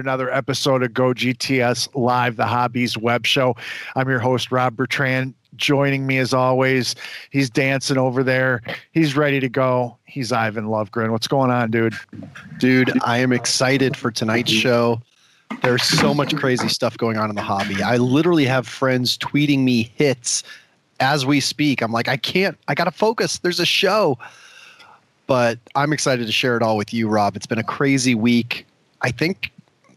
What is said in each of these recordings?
Welcome to another episode of Go GTS Live, the Hobbies web show. I'm your host, Rob Bertrand. Joining me as always, he's dancing over there. He's ready to go. He's Ivan Lovegren. What's going on, dude? Dude, I am excited for tonight's show. There's so much crazy stuff going on in the hobby. I literally have friends tweeting me hits as we speak. I'm like, I can't, I got to focus. There's a show. But I'm excited to share it all with you, Rob. It's been a crazy week. I think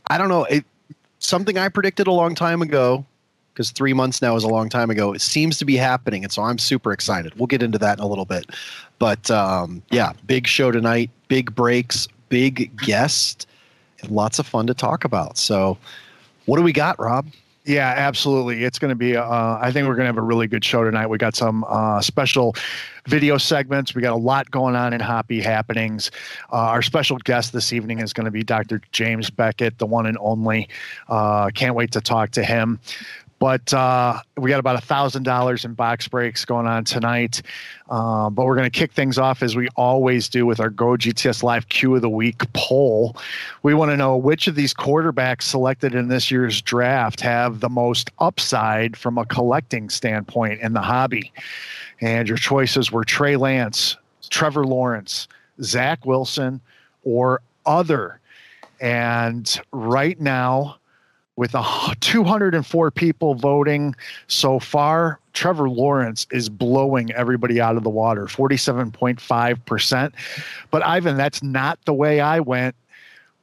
I don't know it something I predicted a long time ago because three months now is a long time ago. It seems to be happening, and so I'm super excited. We'll get into that in a little bit, but um, yeah, big show tonight, big breaks, big guest, and lots of fun to talk about. So, what do we got, Rob? Yeah, absolutely. It's going to be, uh, I think we're going to have a really good show tonight. We got some uh, special video segments. We got a lot going on in Hobby Happenings. Uh, our special guest this evening is going to be Dr. James Beckett, the one and only. Uh, can't wait to talk to him. But uh, we got about a thousand dollars in box breaks going on tonight. Uh, but we're going to kick things off as we always do with our Go GTS Live Q of the Week poll. We want to know which of these quarterbacks selected in this year's draft have the most upside from a collecting standpoint in the hobby. And your choices were Trey Lance, Trevor Lawrence, Zach Wilson, or other. And right now, with a 204 people voting so far, Trevor Lawrence is blowing everybody out of the water, 47.5%. But Ivan, that's not the way I went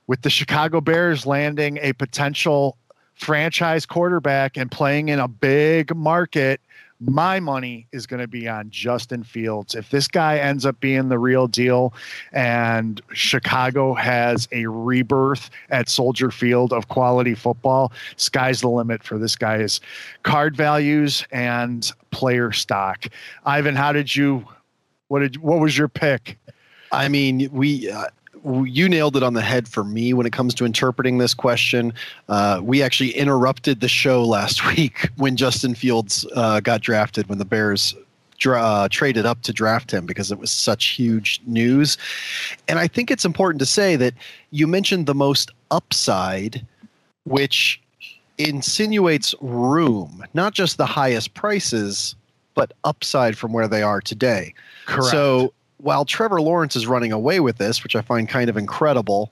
with the Chicago Bears landing a potential franchise quarterback and playing in a big market my money is going to be on Justin Fields. If this guy ends up being the real deal and Chicago has a rebirth at Soldier Field of quality football, sky's the limit for this guy's card values and player stock. Ivan, how did you what did what was your pick? I mean, we uh, you nailed it on the head for me when it comes to interpreting this question. Uh, we actually interrupted the show last week when Justin Fields uh, got drafted when the Bears dra- uh, traded up to draft him because it was such huge news. And I think it's important to say that you mentioned the most upside, which insinuates room, not just the highest prices, but upside from where they are today. Correct. So while Trevor Lawrence is running away with this, which I find kind of incredible,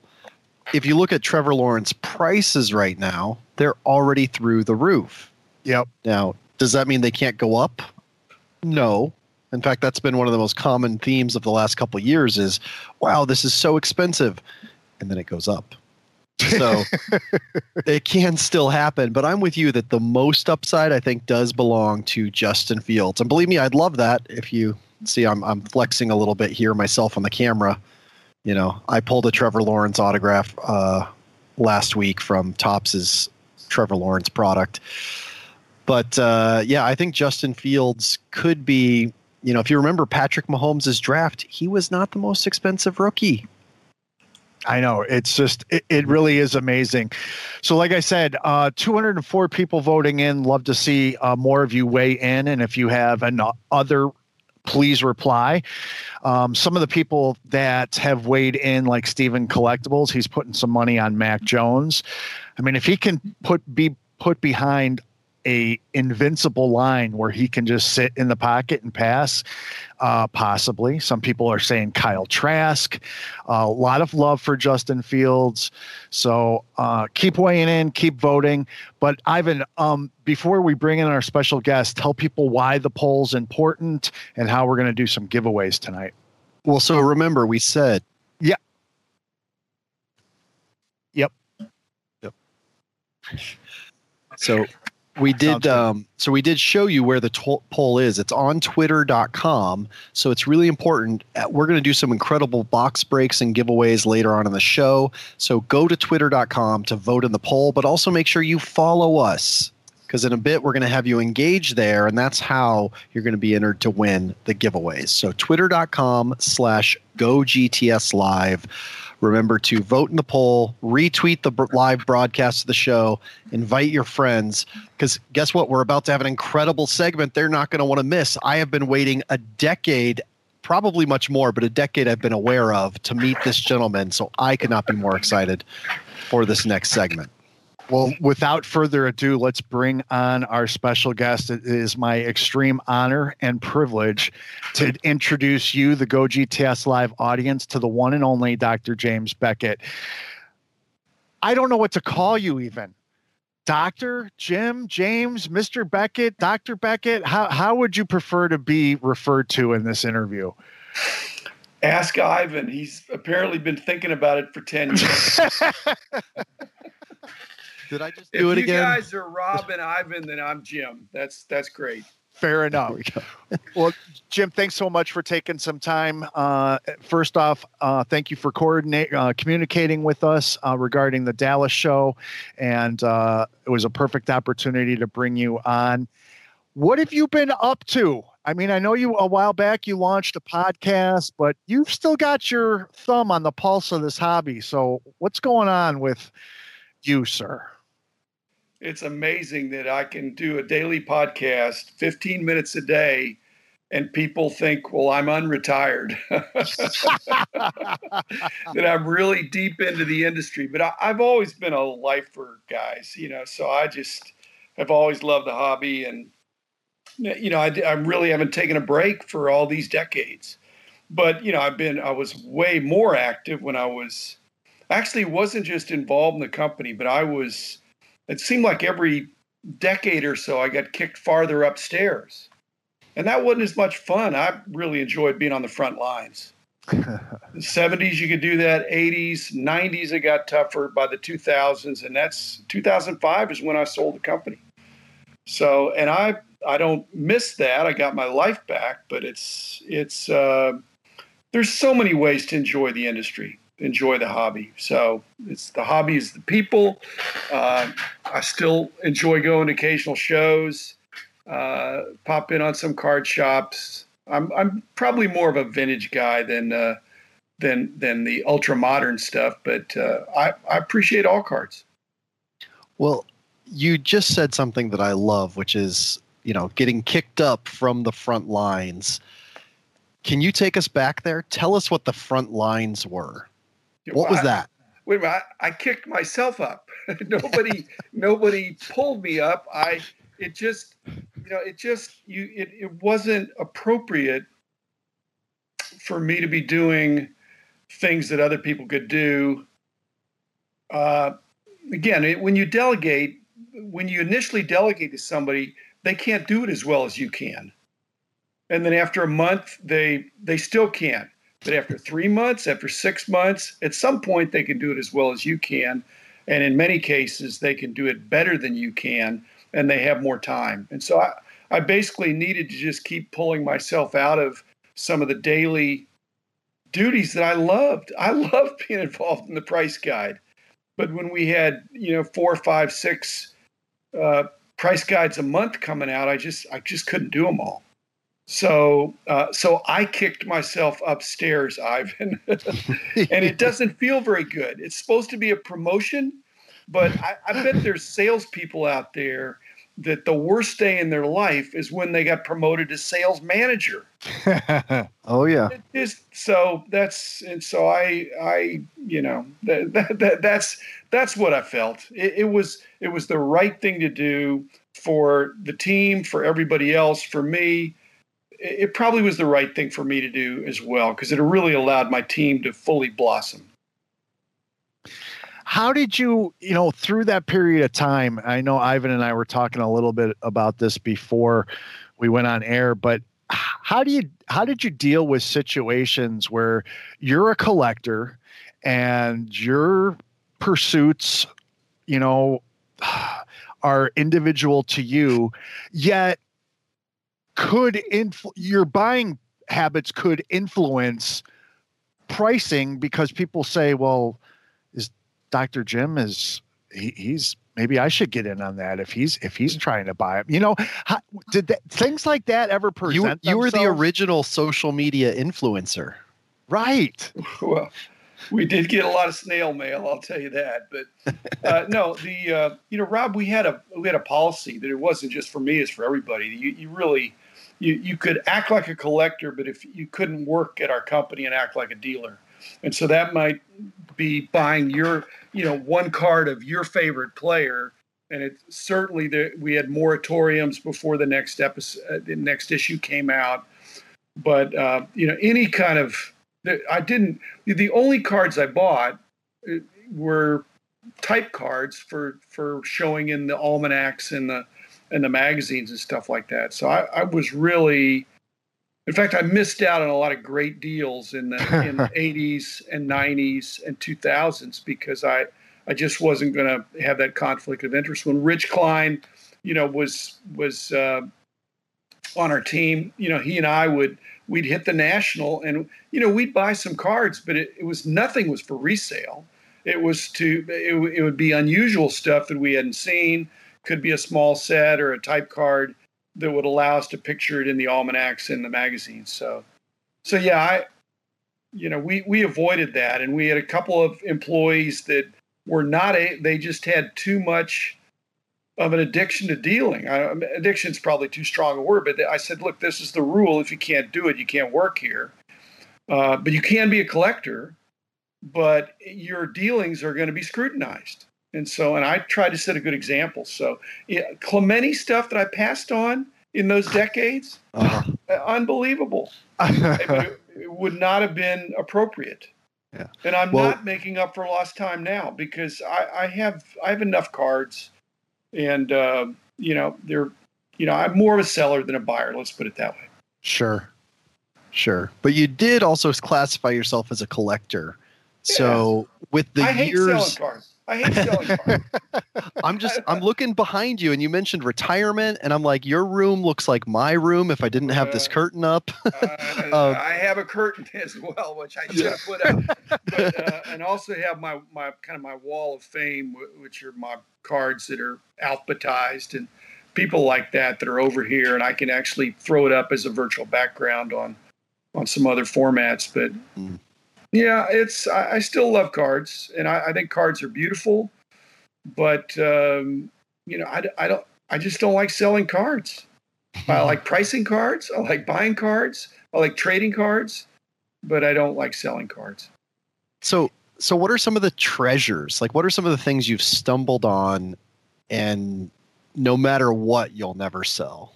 if you look at Trevor Lawrence prices right now, they're already through the roof. Yep. Now, does that mean they can't go up? No. In fact, that's been one of the most common themes of the last couple of years is, wow, this is so expensive. And then it goes up. So it can still happen, but I'm with you that the most upside I think does belong to Justin Fields. And believe me, I'd love that if you see I'm I'm flexing a little bit here myself on the camera. You know, I pulled a Trevor Lawrence autograph uh, last week from Topps's Trevor Lawrence product. But uh, yeah, I think Justin Fields could be. You know, if you remember Patrick Mahomes' draft, he was not the most expensive rookie. I know it's just it, it really is amazing. So, like I said, uh, 204 people voting in. Love to see uh, more of you weigh in, and if you have an other please reply. Um, some of the people that have weighed in, like Stephen Collectibles, he's putting some money on Mac Jones. I mean, if he can put be put behind a invincible line where he can just sit in the pocket and pass uh, possibly. Some people are saying kyle trask uh, a lot of love for justin fields. So uh, keep weighing in keep voting. But ivan um, before we bring in our special guest tell people why the poll's important and how we're going to do some giveaways tonight. Well so remember we said yeah. Yep. Yep. So we did um, so we did show you where the to- poll is. It's on twitter.com so it's really important. Uh, we're going to do some incredible box breaks and giveaways later on in the show. So go to twitter.com to vote in the poll but also make sure you follow us because in a bit we're going to have you engage there and that's how you're going to be entered to win the giveaways. So twitter.com slash go gts live Remember to vote in the poll, retweet the live broadcast of the show, invite your friends. Because guess what? We're about to have an incredible segment they're not going to want to miss. I have been waiting a decade probably much more, but a decade I've been aware of to meet this gentleman. So I could not be more excited for this next segment. Well, without further ado, let's bring on our special guest. It is my extreme honor and privilege to introduce you, the Go GTS Live audience, to the one and only Dr. James Beckett. I don't know what to call you, even. Doctor, Jim, James, Mr. Beckett, Dr. Beckett. How, how would you prefer to be referred to in this interview? Ask Ivan. He's apparently been thinking about it for 10 years. Did I just if do it If you guys are Rob and Ivan, then I'm Jim. That's that's great. Fair enough. well, Jim, thanks so much for taking some time. Uh, first off, uh, thank you for coordinate uh, communicating with us uh, regarding the Dallas show, and uh, it was a perfect opportunity to bring you on. What have you been up to? I mean, I know you a while back you launched a podcast, but you've still got your thumb on the pulse of this hobby. So, what's going on with you, sir? It's amazing that I can do a daily podcast, 15 minutes a day, and people think, well, I'm unretired, that I'm really deep into the industry. But I, have always been a lifer, guys, you know, so I just have always loved the hobby. And, you know, I, I really haven't taken a break for all these decades. But, you know, I've been, I was way more active when I was actually wasn't just involved in the company, but I was, it seemed like every decade or so I got kicked farther upstairs. And that wasn't as much fun. I really enjoyed being on the front lines. the 70s, you could do that. 80s, 90s, it got tougher by the 2000s. And that's 2005 is when I sold the company. So, and I, I don't miss that. I got my life back, but it's, it's, uh, there's so many ways to enjoy the industry enjoy the hobby. So it's the hobby is the people. Uh, I still enjoy going to occasional shows, uh, pop in on some card shops. I'm I'm probably more of a vintage guy than uh, than than the ultra modern stuff, but uh, I I appreciate all cards. Well, you just said something that I love, which is you know getting kicked up from the front lines. Can you take us back there? Tell us what the front lines were. What was that? Wait a minute. I, I kicked myself up. nobody, nobody pulled me up. I, it just, you know, it just, you, it, it wasn't appropriate for me to be doing things that other people could do. Uh, again, it, when you delegate, when you initially delegate to somebody, they can't do it as well as you can. And then after a month, they they still can't. But after three months, after six months, at some point they can do it as well as you can. And in many cases, they can do it better than you can, and they have more time. And so I, I basically needed to just keep pulling myself out of some of the daily duties that I loved. I loved being involved in the price guide. But when we had, you know, four, five, six uh, price guides a month coming out, I just I just couldn't do them all. So, uh, so I kicked myself upstairs, Ivan, and it doesn't feel very good. It's supposed to be a promotion, but I, I bet there's salespeople out there that the worst day in their life is when they got promoted to sales manager. oh yeah. Is, so that's and so I I you know that, that, that that's that's what I felt. It, it was it was the right thing to do for the team, for everybody else, for me it probably was the right thing for me to do as well because it really allowed my team to fully blossom. How did you, you know, through that period of time? I know Ivan and I were talking a little bit about this before we went on air, but how do you how did you deal with situations where you're a collector and your pursuits, you know, are individual to you, yet could influ- your buying habits could influence pricing because people say, well, is Dr. Jim is he, he's maybe I should get in on that if he's if he's trying to buy it. You know, how, did that, things like that ever present? You, you were the original social media influencer, right? well, we did get a lot of snail mail, I'll tell you that. But uh, no, the uh, you know, Rob, we had a we had a policy that it wasn't just for me; it's for everybody. You, you really you you could act like a collector, but if you couldn't work at our company and act like a dealer, and so that might be buying your you know one card of your favorite player. And it certainly the, we had moratoriums before the next episode, uh, the next issue came out. But uh, you know, any kind of I didn't. The only cards I bought uh, were type cards for for showing in the almanacs and the and the magazines and stuff like that. So I, I was really, in fact, I missed out on a lot of great deals in the in the 80s and 90s and 2000s because I I just wasn't going to have that conflict of interest. When Rich Klein, you know, was was uh, on our team, you know, he and I would we'd hit the national and you know we'd buy some cards, but it, it was nothing was for resale. It was to it, it would be unusual stuff that we hadn't seen could be a small set or a type card that would allow us to picture it in the almanacs and the magazines. So, so yeah, I, you know, we we avoided that, and we had a couple of employees that were not a. They just had too much of an addiction to dealing. Addiction is probably too strong a word, but I said, look, this is the rule. If you can't do it, you can't work here. Uh, but you can be a collector, but your dealings are going to be scrutinized. And so, and I tried to set a good example. So, yeah, Clemente stuff that I passed on in those decades, uh-huh. Uh, unbelievable. it, it, would not have been appropriate. Yeah. And I'm well, not making up for lost time now because I, I have I have enough cards, and uh, you know they're you know I'm more of a seller than a buyer. Let's put it that way. Sure, sure. But you did also classify yourself as a collector. Yeah. So with the I years, selling cards. I hate selling cars. I'm just I'm looking behind you, and you mentioned retirement, and I'm like, your room looks like my room if I didn't have uh, this curtain up. uh, I have a curtain as well, which I should have put up, but, uh, and also have my my kind of my wall of fame, which are my cards that are alphabetized and people like that that are over here, and I can actually throw it up as a virtual background on on some other formats, but. Mm yeah, it's I, I still love cards, and I, I, think cards are beautiful, but um, you know, I, I don't I just don't like selling cards. I like pricing cards. I like buying cards. I like trading cards, but I don't like selling cards. So, so what are some of the treasures? Like, what are some of the things you've stumbled on, and no matter what, you'll never sell?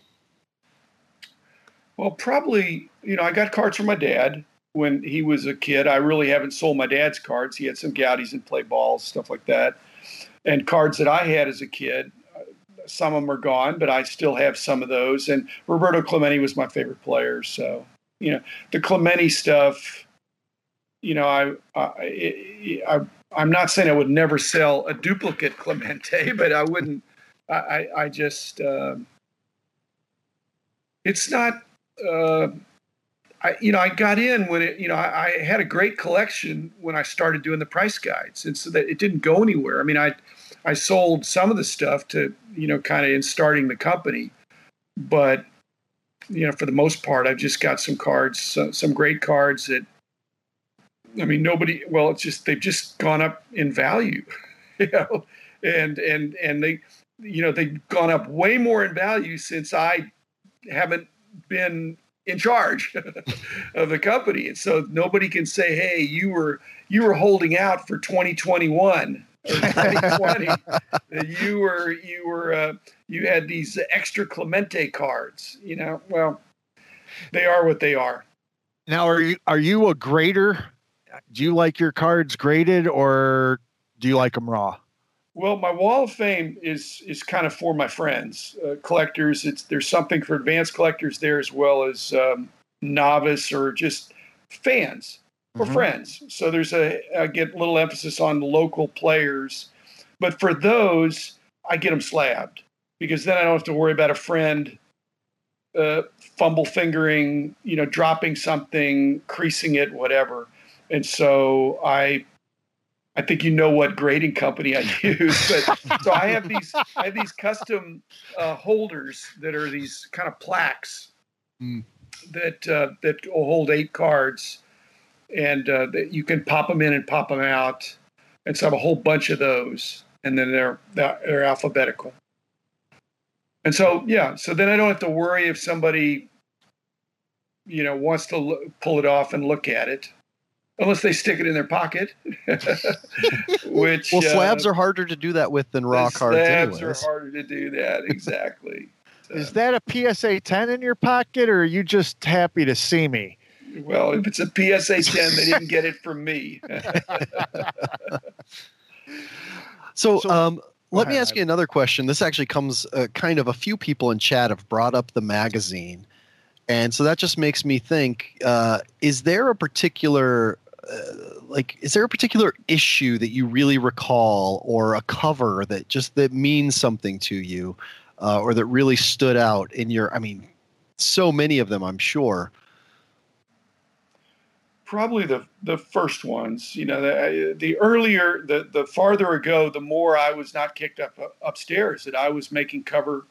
Well, probably, you know, I got cards from my dad when he was a kid. I really haven't sold my dad's cards. He had some Goudeys and play balls, stuff like that. And cards that I had as a kid, some of them are gone, but I still have some of those. And Roberto Clemente was my favorite player. So, you know, the Clemente stuff, you know, I, I, I, I'm not saying I would never sell a duplicate Clemente, but I wouldn't, I, I just, uh, it's not, uh, I, you know, I got in when it, you know, I, I, had a great collection when I started doing the price guides, and so that it didn't go anywhere. I mean, I, I sold some of the stuff to, you know, kind of in starting the company, but, you know, for the most part, I've just got some cards, some, some great cards that, I mean, nobody. Well, it's just they've just gone up in value, you know, and and and they, you know, they've gone up way more in value since I haven't been in charge of the company. And so nobody can say, "Hey, you were you were holding out for 2021 or 2020. you were you were uh, you had these extra Clemente cards." You know, well, they are what they are. Now, are you are you a grader? Do you like your cards graded, or do you like them raw? Well, my wall of fame is is kind of for my friends, uh, collectors. It's there's something for advanced collectors there as well as um, novice or just fans or mm-hmm. friends. So there's a I get a little emphasis on local players, but for those I get them slabbed because then I don't have to worry about a friend uh, fumble fingering, you know, dropping something, creasing it, whatever. And so I I think you know what grading company I use, but so I have these I have these custom uh, holders that are these kind of plaques mm. that uh, that hold eight cards, and uh, that you can pop them in and pop them out, and so I have a whole bunch of those, and then they're they're alphabetical, and so yeah, so then I don't have to worry if somebody you know, wants to lo- pull it off and look at it, unless they stick it in their pocket. Which Well, slabs uh, are harder to do that with than raw the cards, Slabs anyways. are harder to do that exactly. Is that a PSA 10 in your pocket, or are you just happy to see me? Well, if it's a PSA 10, they didn't get it from me. So, So- um, let me ahead. ask you another question. This actually comes uh, kind of a few people in chat have brought up the magazine. And so that just makes me think uh, is there a particular. Uh, like is there a particular issue that you really recall or a cover that just that means something to you uh, or that really stood out in your i mean so many of them i'm sure Probably the the first ones. You know, the, the earlier, the the farther ago, the more I was not kicked up upstairs. That I was making cover.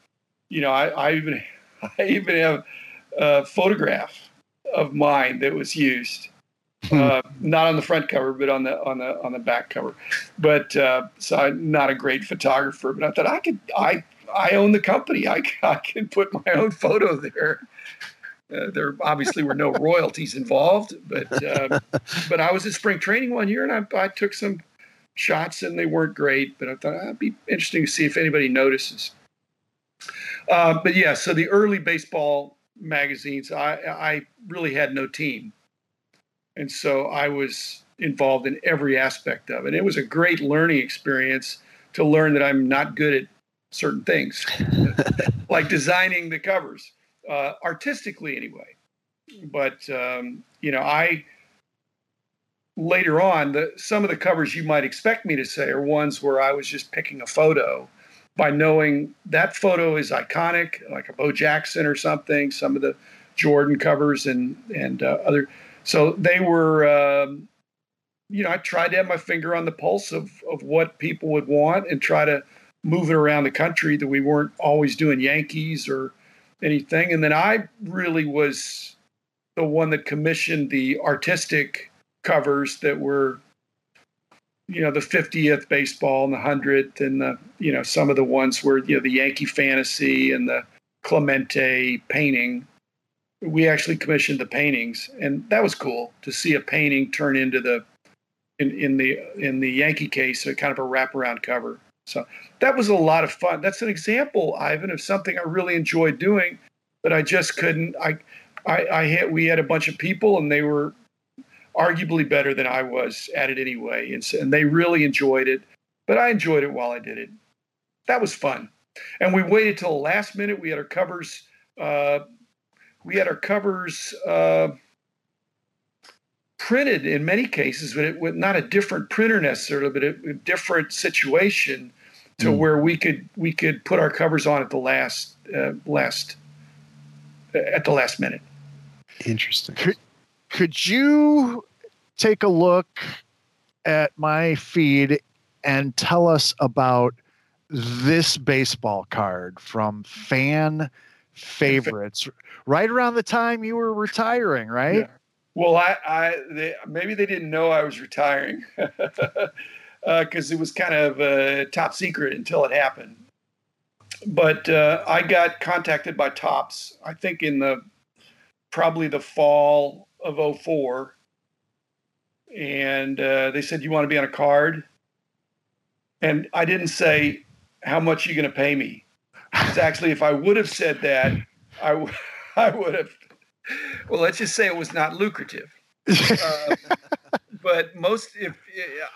You know, I, I even I even have a photograph of mine that was used. Uh, not on the front cover, but on the on the on the back cover. But uh, so I'm not a great photographer, but I thought I could I I own the company. I I can put my own photo there. Uh, there obviously were no royalties involved, but uh, but I was at spring training one year and I, I took some shots and they weren't great, but I thought it'd be interesting to see if anybody notices. Uh, but yeah, so the early baseball magazines, I I really had no team and so I was involved in every aspect of it. It was a great learning experience to learn that I'm not good at certain things, like designing the covers, uh, artistically anyway. But um, you know, I later on the some of the covers you might expect me to say are ones where I was just picking a photo by knowing that photo is iconic, like a Bo Jackson or something. Some of the Jordan covers and and uh, other so they were um, you know i tried to have my finger on the pulse of, of what people would want and try to move it around the country that we weren't always doing yankees or anything. And then i really was the one that commissioned the artistic covers that were you know the 50th baseball and the 100th and the you know some of the ones where you know the yankee fantasy and the clemente painting we actually commissioned the paintings and that was cool to see a painting turn into the in, in the in the yankee case a kind of a wraparound cover. So that was a lot of fun. That's an example ivan of something i really enjoyed doing but i just couldn't i i, I had we had a bunch of people and they were arguably better than i was at it anyway and, so, and they really enjoyed it but i enjoyed it while i did it. That was fun. And we waited till the last minute. We had our covers uh, we had our covers uh, printed in many cases, but it was not a different printer necessarily, but a, a different situation to Mm. where we could we could put our covers on at the last uh, last at the last minute. interesting Could you take a look at my feed and tell us about this baseball card from fan favorites right around the time you were retiring, right? Yeah. Well, I, I they, maybe they didn't know I was retiring because it was kind of uh, top secret until it happened. But uh, I got contacted by Topps, I think in the probably the fall of 04. And uh, they said, You want to be on a card? And I didn't say, How much are you going to pay me? Because actually, if I would have said that, I, w- I would have well, let's just say it was not lucrative. Uh, but most, if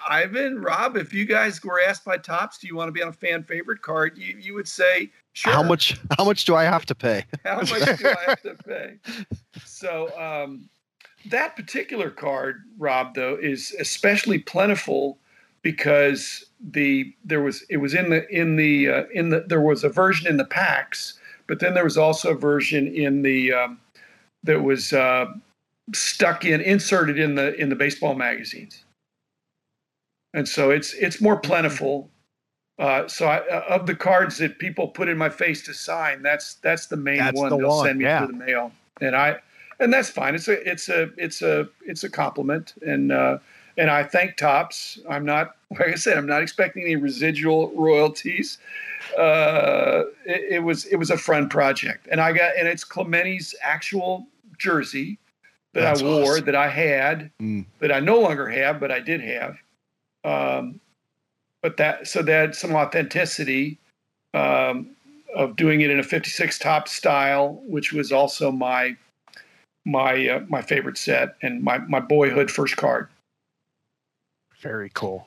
Ivan, Rob, if you guys were asked by Topps, do you want to be on a fan favorite card? You, you would say, sure. how much how much do i have to pay How much do I have to pay? So um, that particular card, Rob, though, is especially plentiful because the there was it was in the in the uh, in the there was a version in the packs, but then there was also a version in the um, that was uh, stuck in inserted in the in the baseball magazines, and so it's it's more plentiful. Uh, so I, uh, of the cards that people put in my face to sign, that's that's the main That's one the they'll one, send me yeah. through the mail, and I and that's fine. It's a it's a it's a it's a compliment, and uh, and I thank Topps. I'm not like I said, I'm not expecting any residual royalties. Uh, it, it was it was a fun project, and I got and it's Clemente's actual jersey that That's I wore, awesome. that I had, Mm. that I no longer have, but I did have. Um, but that so that some authenticity um, of doing it in a 56 Topps style, which was also my my uh, my favorite set and my my boyhood first card. Very cool.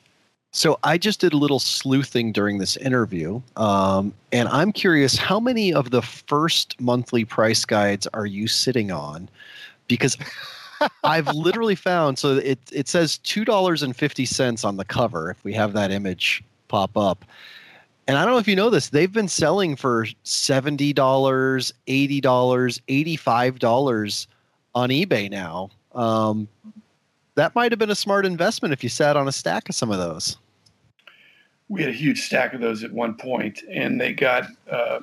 So I just did a little sleuthing during this interview, um, and I'm curious how many of the first monthly price guides are you sitting on? Because I've literally found so it it says two dollars and fifty cents on the cover if we have that image pop up. And I don't know if you know this, they've been selling for seventy dollars, eighty dollars, eighty-five dollars on eBay now. Um, that might have been a smart investment if you sat on a stack of some of those. We had a huge stack of those at one point, and they got uh,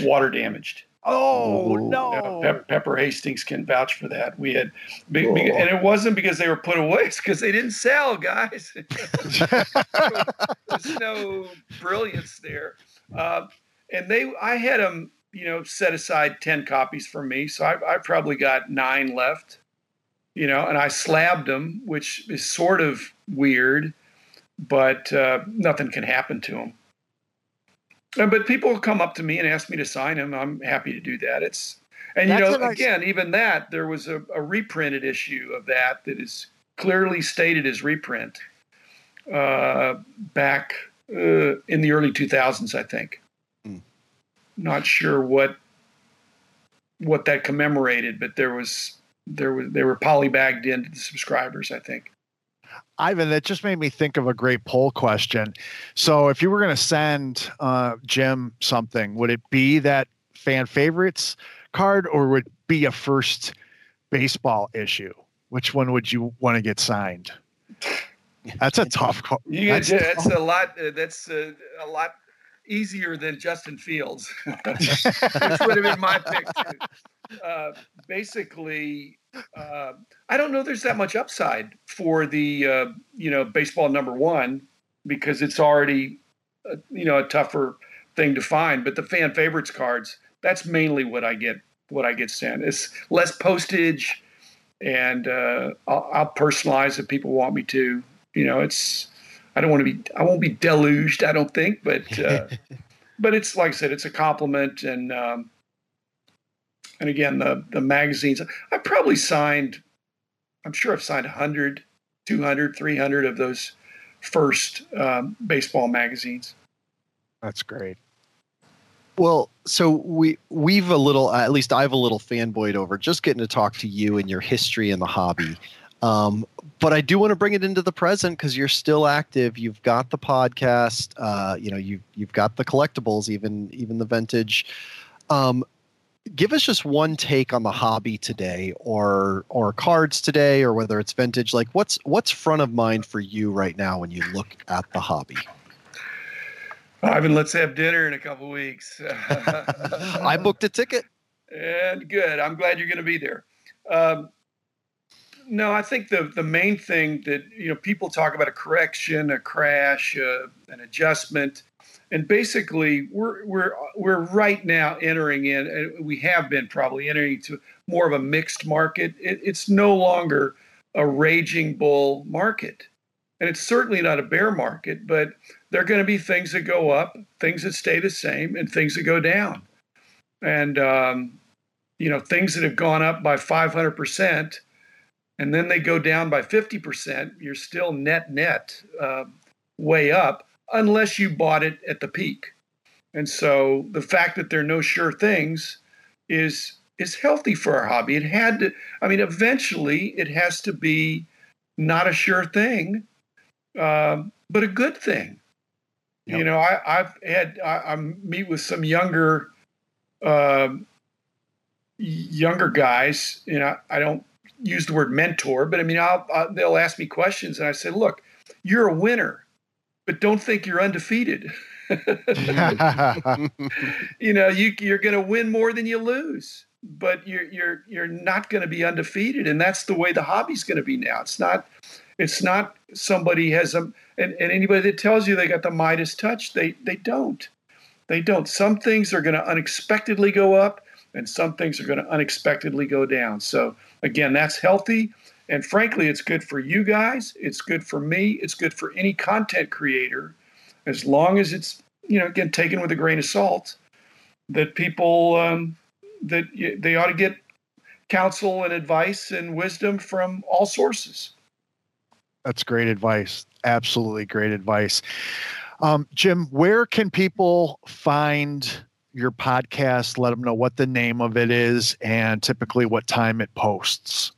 water damaged. Oh Ooh. no! Uh, Pep- Pepper Hastings can vouch for that. We had, be, Oh. be- and it wasn't because they were put away; it's because they didn't sell, guys. There's no brilliance there. Uh, and they, I had them, you know, set aside ten copies for me, so I, I probably got nine left. You know, and I slabbed them, which is sort of weird, but uh, nothing can happen to them. Uh, but people come up to me and ask me to sign them. I'm happy to do that. It's and you That's know, a nice- again, even that there was a, a reprinted issue of that that is clearly stated as reprint uh, back uh, in the early 2000s, I think. Hmm. Not sure what what that commemorated, but there was there was they were polybagged into the subscribers, I think. Ivan, that just made me think of a great poll question. So, if you were going to send uh, Jim something, would it be that fan favorites card, or would it be a first baseball issue? Which one would you want to get signed? That's a tough call. You That's that's, a lot. Uh, that's uh, a lot easier than Justin Fields, which would have been my pick. Too. Uh, basically, uh, I don't know. There's that much upside for the uh, you know baseball number one because it's already uh, you know a tougher thing to find. But the fan favorites cards, that's mainly what I get. What I get sent. It's less postage, and uh, I'll, I'll personalize if people want me to. You know, it's I don't want to be I won't be deluged. I don't think, but uh, but it's like I said, it's a compliment, and um, and again the the magazines. I probably signed. I'm sure I've signed 100, 200, 300 of those first um, baseball magazines. That's great. Well, so we we've a little, at least I've a little fanboyed over just getting to talk to you and your history in the hobby. Um, but I do want to bring it into the present because you're still active. You've got the podcast. Uh, you know, you've you've got the collectibles, even even the vintage. Um, give us just one take on the hobby today, or or cards today, or whether it's vintage. Like, what's what's front of mind for you right now when you look at the hobby? Ivan, let's have dinner in a couple weeks. I booked a ticket. and good. I'm glad you're going to be there. Um, no, I think the the main thing that you know people talk about a correction, a crash, uh, an adjustment, and basically we're we're we're right now entering in, and we have been probably entering into more of a mixed market. It, it's no longer a raging bull market, and it's certainly not a bear market. But there are going to be things that go up, things that stay the same, and things that go down, and um, you know things that have gone up by 500 percent and then they go down by 50%, you're still net net uh, way up unless you bought it at the peak. And so the fact that there are no sure things is is healthy for our hobby. It had to, I mean, eventually it has to be not a sure thing, um, but a good thing. Yep. You know, I, I've had I, I meet with some younger um, younger guys. You know, I don't use the word mentor, but I mean, I'll, i they'll ask me questions, and I say, "Look, you're a winner, but don't think you're undefeated. you know, you, you're going to win more than you lose, but you're you're you're not going to be undefeated, and that's the way the hobby's going to be now. It's not." It's not somebody has a and, and anybody that tells you they got the Midas touch, they they don't. They don't. Some things are going to unexpectedly go up, and some things are going to unexpectedly go down. So again, that's healthy. And frankly, it's good for you guys. It's good for me. It's good for any content creator, as long as it's you know again taken with a grain of salt. That people um, that they ought to get counsel and advice and wisdom from all sources. That's great advice. Absolutely great advice. Um, Jim, where can people find your podcast? Let them know what the name of it is and typically what time it posts.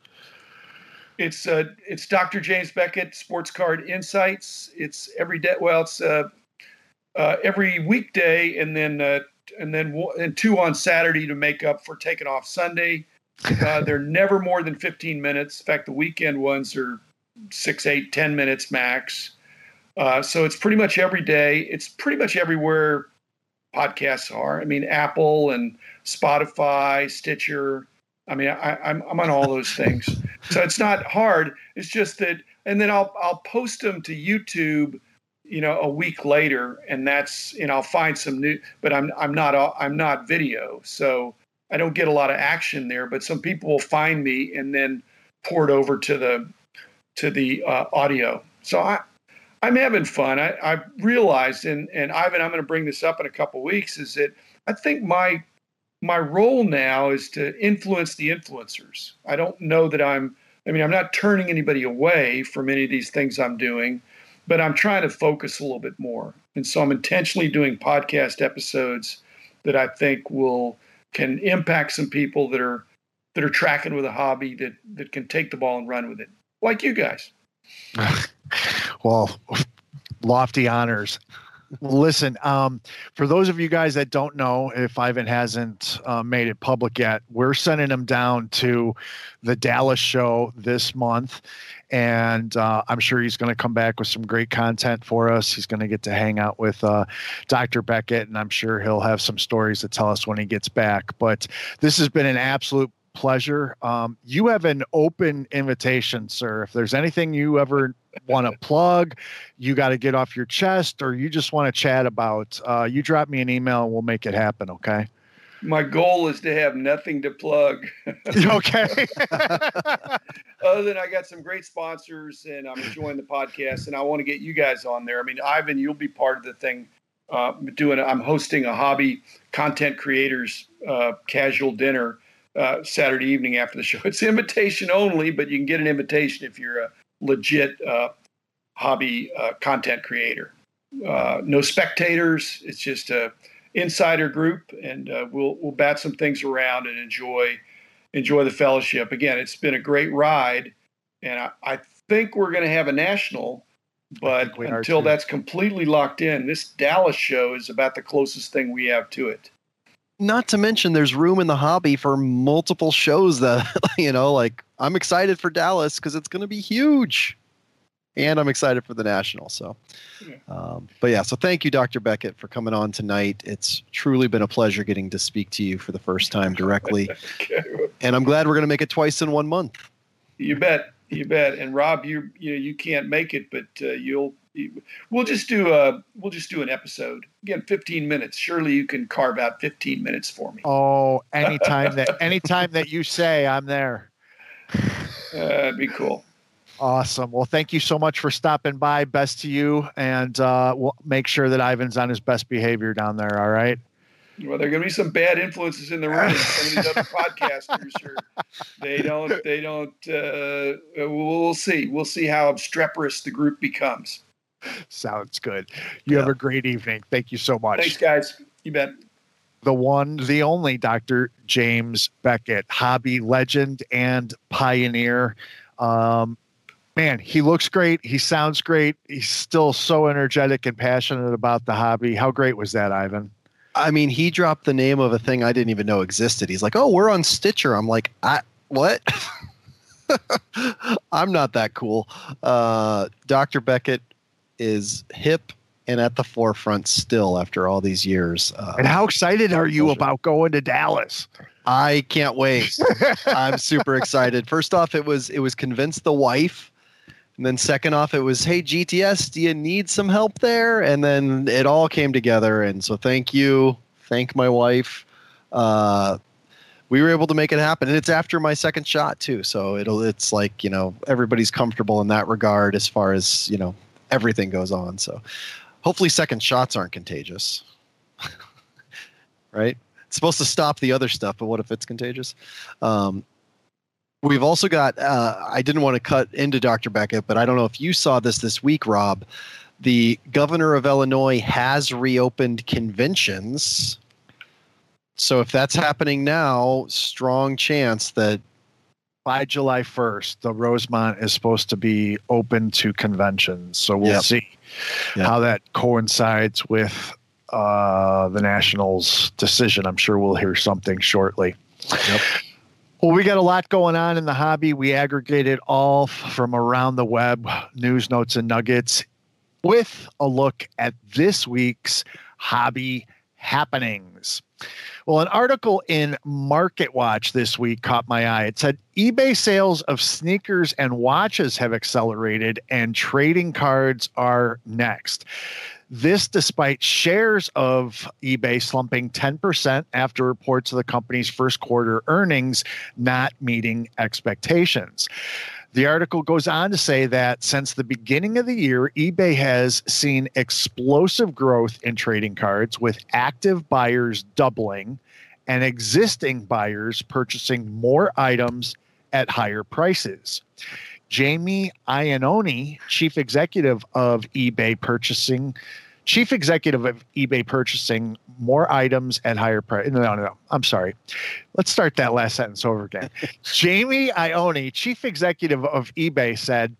It's uh, it's Dr. James Beckett Sports Card Insights. It's every day. Well, it's uh, uh, every weekday, and then uh, and then and two on Saturday to make up for taking off Sunday. Uh, they're never more than 15 minutes. In fact, the weekend ones are six, eight, ten minutes max. Uh, so it's pretty much every day. It's pretty much everywhere podcasts are. I mean, Apple and Spotify, Stitcher. I mean, I, I'm I'm on all those things. so it's not hard. It's just that, and then I'll I'll post them to YouTube, you know, a week later, and that's and I'll find some new. But I'm I'm not I'm not video, so I don't get a lot of action there. But some people will find me and then pour it over to the to the uh, audio. So I I'm having fun. I, I realized, and and Ivan, I'm going to bring this up in a couple weeks, is that I think my my role now is to influence the influencers. I don't know that I'm. I mean, I'm not turning anybody away from any of these things I'm doing, but I'm trying to focus a little bit more. And so I'm intentionally doing podcast episodes that I think will can impact some people that are that are tracking with a hobby that that can take the ball and run with it, like you guys. well, lofty honors. Listen, um, for those of you guys that don't know, if Ivan hasn't uh, made it public yet, we're sending him down to the Dallas show this month. And uh, I'm sure he's going to come back with some great content for us. He's going to get to hang out with uh, Dr. Beckett, and I'm sure he'll have some stories to tell us when he gets back. But this has been an absolute pleasure. Um, you have an open invitation, sir. If there's anything you ever want to plug, you got to get off your chest, or you just want to chat about, uh, you drop me an email and we'll make it happen. Okay. My goal is to have nothing to plug. okay. Other than I got some great sponsors and I'm enjoying the podcast and I want to get you guys on there. I mean, Ivan, you'll be part of the thing. Uh, doing, I'm hosting a hobby content creators uh, casual dinner uh, Saturday evening after the show. It's invitation only, but you can get an invitation if you're a legit uh, hobby uh, content creator. Uh, no spectators. It's just a insider group, and uh, we'll we'll bat some things around and enjoy enjoy the fellowship. Again, it's been a great ride, and I, I think we're going to have a national. But until that's completely locked in, this Dallas show is about the closest thing we have to it not to mention there's room in the hobby for multiple shows that you know like i'm excited for dallas because it's going to be huge. And i'm excited for the national so um, but yeah so thank you dr beckett for coming on tonight. It's truly been a pleasure getting to speak to you for the first time directly. And i'm glad we're going to make it twice in one month. You bet. You bet. And rob you you know you can't make it but uh, you'll we'll just do a we'll just do an episode again 15 minutes surely you can carve out 15 minutes for me oh anytime that anytime that you say i'm there uh, that'd be cool awesome well thank you so much for stopping by best to you and uh, we'll make sure that ivan's on his best behavior down there all right well, there are going to be some bad influences in the room. Some of these other podcasters, are, they don't, they don't. Uh, we'll see. We'll see how obstreperous the group becomes. Sounds good. You yeah. have a great evening. Thank you so much. Thanks, guys. You bet. The one, the only Dr. James Beckett, hobby legend and pioneer. Um, man, he looks great. He sounds great. He's still so energetic and passionate about the hobby. How great was that, Ivan? I mean, he dropped the name of a thing I didn't even know existed. He's like, "Oh, we're on Stitcher." I'm like, "I what?" I'm not that cool. Uh, Dr. Beckett is hip and at the forefront still after all these years. Uh, and how excited are you about going to Dallas? I can't wait. I'm super excited. First off, it was it was convince the wife, and then second off, it was hey GTS, do you need some help there? And then it all came together. And so thank you, thank my wife. Uh, we were able to make it happen, and it's after my second shot too. So it'll it's like you know everybody's comfortable in that regard as far as you know everything goes on. So hopefully, second shots aren't contagious, right? It's supposed to stop the other stuff, but what if it's contagious? Um, we've also got. Uh, I didn't want to cut into Dr. Beckett, but I don't know if you saw this this week, Rob. The governor of Illinois has reopened conventions so if that's happening now, strong chance that by July 1st, the Rosemont is supposed to be open to conventions. So we'll yep. see yep. how that coincides with uh, the Nationals' decision. I'm sure we'll hear something shortly. Yep. Well, we got a lot going on in the hobby. We aggregated all from around the web, news, notes, and nuggets, with a look at this week's hobby happenings. Well, an article in Market Watch this week caught my eye. It said eBay sales of sneakers and watches have accelerated, and trading cards are next. This despite shares of eBay slumping 10% after reports of the company's first quarter earnings not meeting expectations. The article goes on to say that since the beginning of the year, eBay has seen explosive growth in trading cards, with active buyers doubling and existing buyers purchasing more items at higher prices. Jamie Iannone, chief executive of eBay Purchasing, chief executive of eBay purchasing more items at higher price. No, no, no. I'm sorry. Let's start that last sentence over again. Jamie Iannone, chief executive of eBay, said,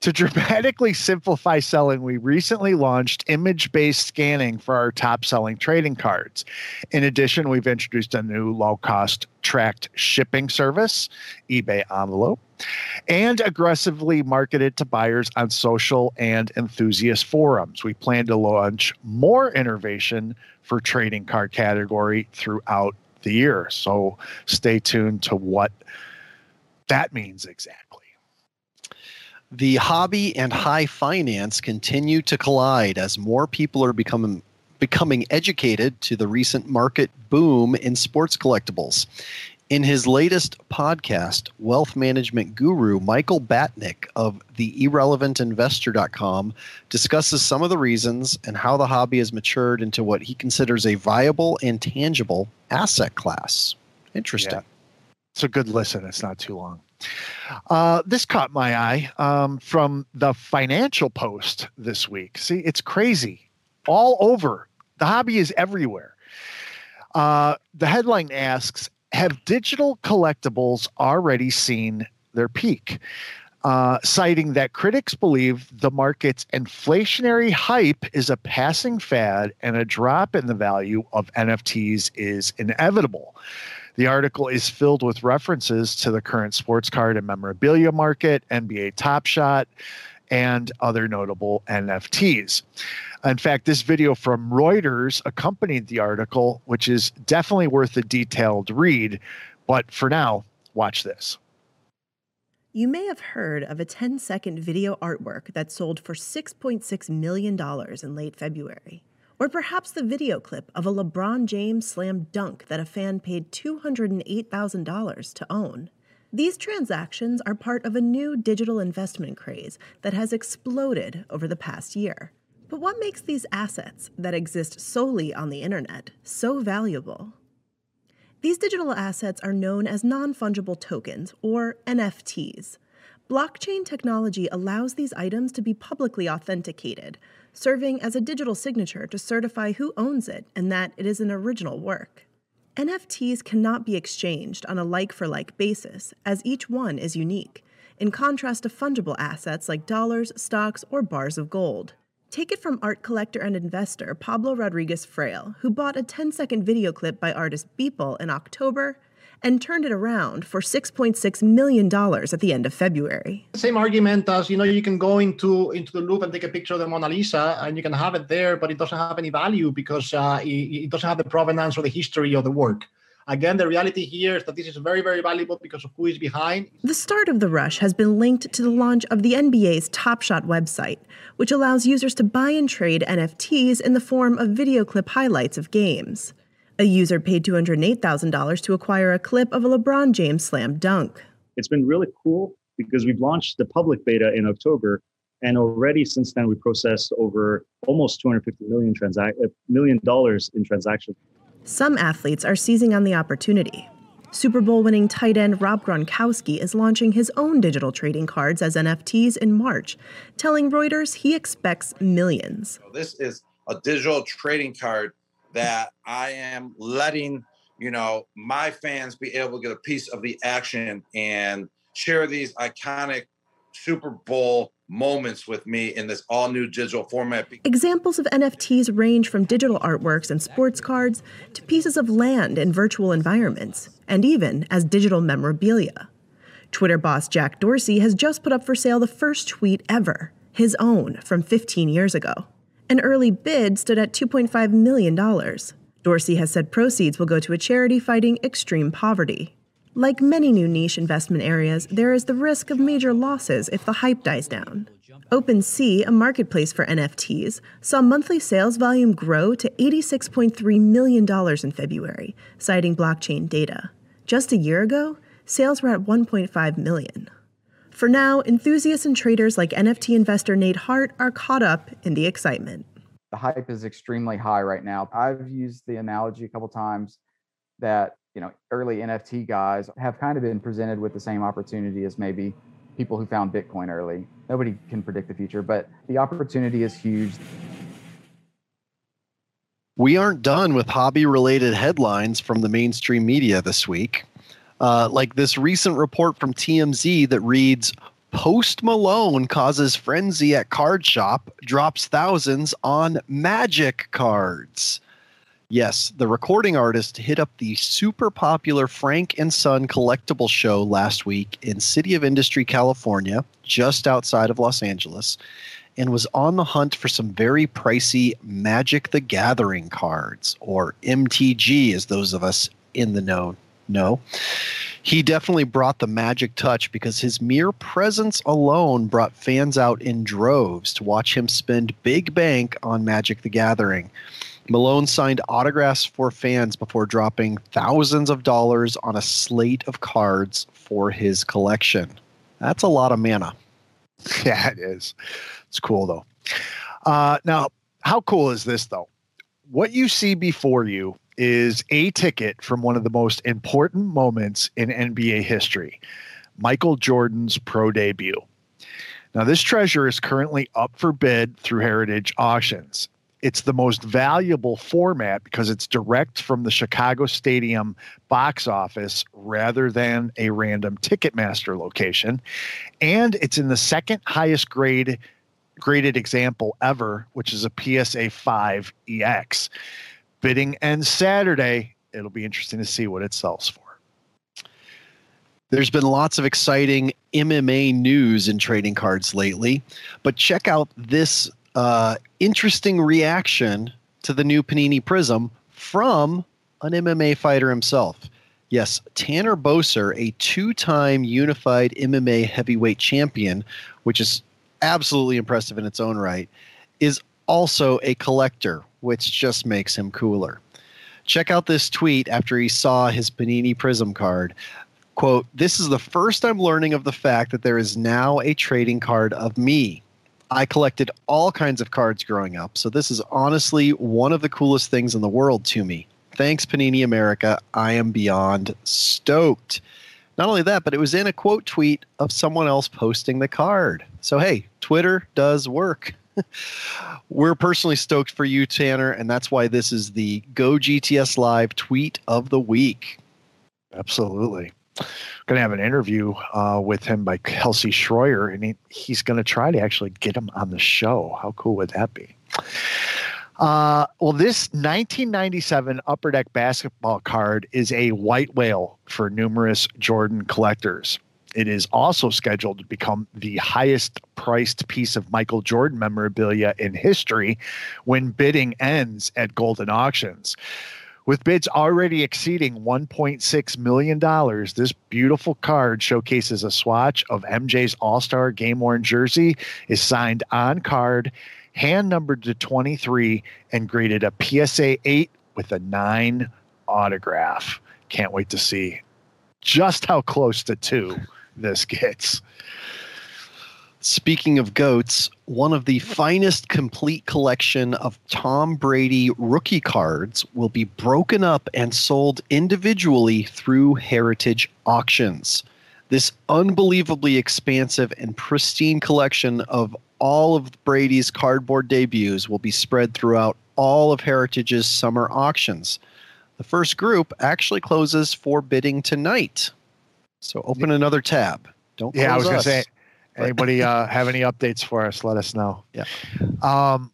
to dramatically simplify selling, we recently launched image based scanning for our top selling trading cards. In addition, we've introduced a new low cost tracked shipping service, eBay Envelope, and aggressively marketed to buyers on social and enthusiast forums. We plan to launch more innovation for trading card category throughout the year. So stay tuned to what that means exactly. The hobby and high finance continue to collide as more people are becoming becoming educated to the recent market boom in sports collectibles. In his latest podcast, wealth management guru Michael Batnick of the irrelevantinvestor.com discusses some of the reasons and how the hobby has matured into what he considers a viable and tangible asset class. Interesting. Yeah. It's a good listen. It's not too long. Uh, this caught my eye um, from the Financial Post this week. See, it's crazy all over. The hobby is everywhere. Uh, the headline asks Have digital collectibles already seen their peak? Uh, citing that critics believe the market's inflationary hype is a passing fad and a drop in the value of NFTs is inevitable. The article is filled with references to the current sports card and memorabilia market, NBA Top Shot, and other notable NFTs. In fact, this video from Reuters accompanied the article, which is definitely worth a detailed read. But for now, watch this. You may have heard of a 10 second video artwork that sold for $6.6 million in late February. Or perhaps the video clip of a LeBron James slam dunk that a fan paid $208,000 to own. These transactions are part of a new digital investment craze that has exploded over the past year. But what makes these assets that exist solely on the internet so valuable? These digital assets are known as non fungible tokens, or NFTs. Blockchain technology allows these items to be publicly authenticated, serving as a digital signature to certify who owns it and that it is an original work. NFTs cannot be exchanged on a like for like basis, as each one is unique, in contrast to fungible assets like dollars, stocks, or bars of gold. Take it from art collector and investor Pablo Rodriguez Fraile, who bought a 10 second video clip by artist Beeple in October and turned it around for $6.6 million at the end of February. Same argument as, you know, you can go into, into the Louvre and take a picture of the Mona Lisa and you can have it there, but it doesn't have any value because uh, it, it doesn't have the provenance or the history of the work. Again, the reality here is that this is very, very valuable because of who is behind. The start of the rush has been linked to the launch of the NBA's Top Shot website, which allows users to buy and trade NFTs in the form of video clip highlights of games. A user paid $208,000 to acquire a clip of a LeBron James slam dunk. It's been really cool because we've launched the public beta in October, and already since then we processed over almost 250 million transac- uh, million dollars in transactions. Some athletes are seizing on the opportunity. Super Bowl winning tight end Rob Gronkowski is launching his own digital trading cards as NFTs in March, telling Reuters he expects millions. This is a digital trading card that I am letting, you know, my fans be able to get a piece of the action and share these iconic Super Bowl moments with me in this all new digital format. Examples of NFTs range from digital artworks and sports cards to pieces of land in virtual environments, and even as digital memorabilia. Twitter boss Jack Dorsey has just put up for sale the first tweet ever, his own from 15 years ago. An early bid stood at $2.5 million. Dorsey has said proceeds will go to a charity fighting extreme poverty. Like many new niche investment areas, there is the risk of major losses if the hype dies down. OpenSea, a marketplace for NFTs, saw monthly sales volume grow to $86.3 million in February, citing blockchain data. Just a year ago, sales were at 1.5 million. For now, enthusiasts and traders like NFT investor Nate Hart are caught up in the excitement. The hype is extremely high right now. I've used the analogy a couple times that you know early nft guys have kind of been presented with the same opportunity as maybe people who found bitcoin early. Nobody can predict the future but the opportunity is huge. We aren't done with hobby related headlines from the mainstream media this week. Uh, like this recent report from tmz that reads post malone causes frenzy at card shop drops thousands on magic cards Yes, the recording artist hit up the super popular Frank and Son collectible show last week in City of Industry, California, just outside of Los Angeles, and was on the hunt for some very pricey Magic the Gathering cards, or MTG, as those of us in the know know. He definitely brought the magic touch because his mere presence alone brought fans out in droves to watch him spend big bank on Magic the Gathering. Malone signed autographs for fans before dropping thousands of dollars on a slate of cards for his collection. That's a lot of mana. Yeah, it is. It's cool though. Uh, now, how cool is this though? What you see before you is a ticket from one of the most important moments in NBA history Michael Jordan's pro debut. Now, this treasure is currently up for bid through Heritage Auctions it's the most valuable format because it's direct from the Chicago Stadium box office rather than a random Ticketmaster location. And it's in the second highest grade graded example ever, which is a PSA 5 EX. Bidding ends Saturday. It'll be interesting to see what it sells for. There's been lots of exciting MMA news in trading cards lately, but check out this uh, interesting reaction to the new Panini Prism from an MMA fighter himself. Yes, Tanner Boser, a two time unified MMA heavyweight champion, which is absolutely impressive in its own right, is also a collector, which just makes him cooler. Check out this tweet after he saw his Panini Prism card. Quote, This is the first I'm learning of the fact that there is now a trading card of me. I collected all kinds of cards growing up, so this is honestly one of the coolest things in the world to me. Thanks, Panini America. I am beyond stoked. Not only that, but it was in a quote tweet of someone else posting the card. So, hey, Twitter does work. We're personally stoked for you, Tanner, and that's why this is the Go GTS Live tweet of the week. Absolutely going to have an interview uh, with him by Kelsey Schroyer, and he, he's going to try to actually get him on the show. How cool would that be? Uh, well, this 1997 Upper Deck basketball card is a white whale for numerous Jordan collectors. It is also scheduled to become the highest priced piece of Michael Jordan memorabilia in history when bidding ends at Golden Auctions. With bids already exceeding $1.6 million, this beautiful card showcases a swatch of MJ's All Star game worn jersey, is signed on card, hand numbered to 23, and graded a PSA 8 with a 9 autograph. Can't wait to see just how close to two this gets. Speaking of goats, one of the finest complete collection of Tom Brady rookie cards will be broken up and sold individually through Heritage Auctions. This unbelievably expansive and pristine collection of all of Brady's cardboard debuts will be spread throughout all of Heritage's summer auctions. The first group actually closes for bidding tonight. So open another tab. Don't Yeah, I was gonna say. Anybody uh, have any updates for us? Let us know. Yeah. Um,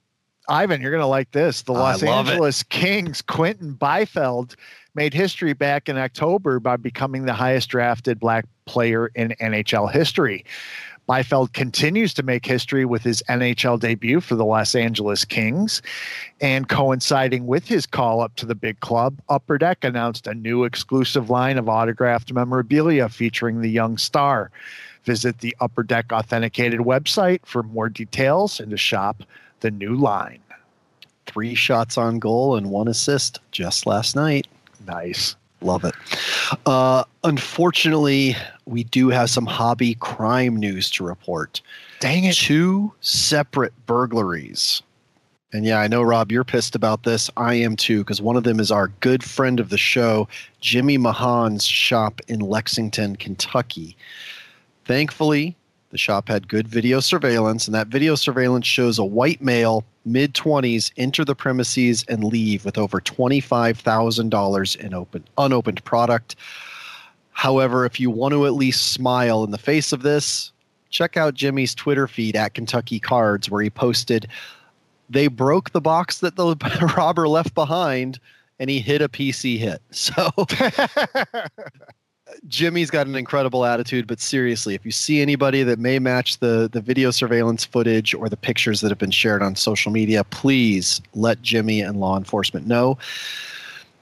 Ivan, you're gonna like this. The Los love it. Angeles Kings, Quinton Byfield, made history back in October by becoming the highest drafted black player in NHL history. Byfield continues to make history with his NHL debut for the Los Angeles Kings. And coinciding with his call up to the big club, Upper Deck announced a new exclusive line of autographed memorabilia featuring the young star. Visit the Upper Deck Authenticated website for more details and to shop the new line. Three shots on goal and one assist just last night. Nice. Love it. Uh, unfortunately, we do have some hobby crime news to report. Dang it. Two separate burglaries. And yeah, I know, Rob, you're pissed about this. I am too, because one of them is our good friend of the show, Jimmy Mahan's shop in Lexington, Kentucky. Thankfully, the shop had good video surveillance, and that video surveillance shows a white male, mid 20s, enter the premises and leave with over $25,000 in open, unopened product. However, if you want to at least smile in the face of this, check out Jimmy's Twitter feed at Kentucky Cards, where he posted, They broke the box that the robber left behind, and he hit a PC hit. So. Jimmy's got an incredible attitude, but seriously, if you see anybody that may match the the video surveillance footage or the pictures that have been shared on social media, please let Jimmy and law enforcement know.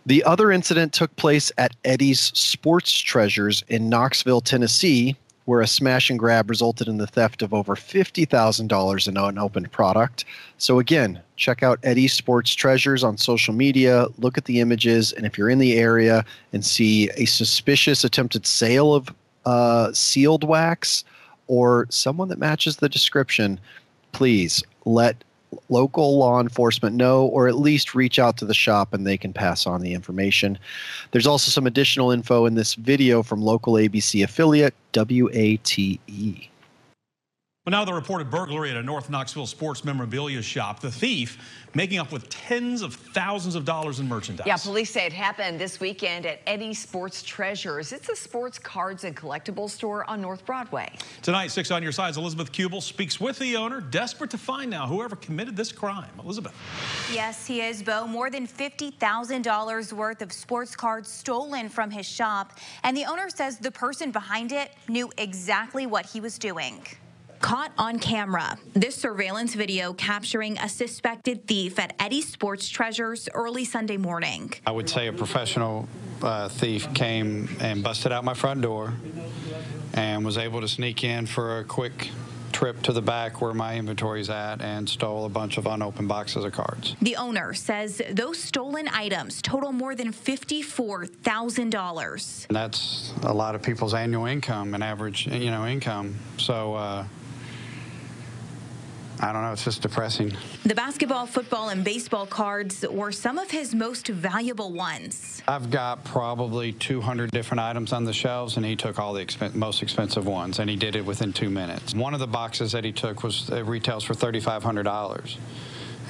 The other incident took place at Eddie's Sports Treasures in Knoxville, Tennessee, where a smash and grab resulted in the theft of over $50,000 in unopened product. So, again, check out Eddie's Sports Treasures on social media, look at the images, and if you're in the area and see a suspicious attempted sale of uh, sealed wax or someone that matches the description, please let local law enforcement know or at least reach out to the shop and they can pass on the information. There's also some additional info in this video from local ABC affiliate WATE. Well, now the reported burglary at a North Knoxville sports memorabilia shop. The thief making up with tens of thousands of dollars in merchandise. Yeah, police say it happened this weekend at Eddie Sports Treasures. It's a sports cards and collectibles store on North Broadway. Tonight, Six on Your Side's Elizabeth Kubel speaks with the owner, desperate to find now whoever committed this crime. Elizabeth. Yes, he is, Bo. More than $50,000 worth of sports cards stolen from his shop. And the owner says the person behind it knew exactly what he was doing. Caught on camera. This surveillance video capturing a suspected thief at Eddie Sports Treasures early Sunday morning. I would say a professional uh, thief came and busted out my front door and was able to sneak in for a quick trip to the back where my inventory's at and stole a bunch of unopened boxes of cards. The owner says those stolen items total more than $54,000. That's a lot of people's annual income and average, you know, income. So uh, I don't know. It's just depressing. The basketball, football, and baseball cards were some of his most valuable ones. I've got probably 200 different items on the shelves, and he took all the expen- most expensive ones, and he did it within two minutes. One of the boxes that he took was retails for $3,500,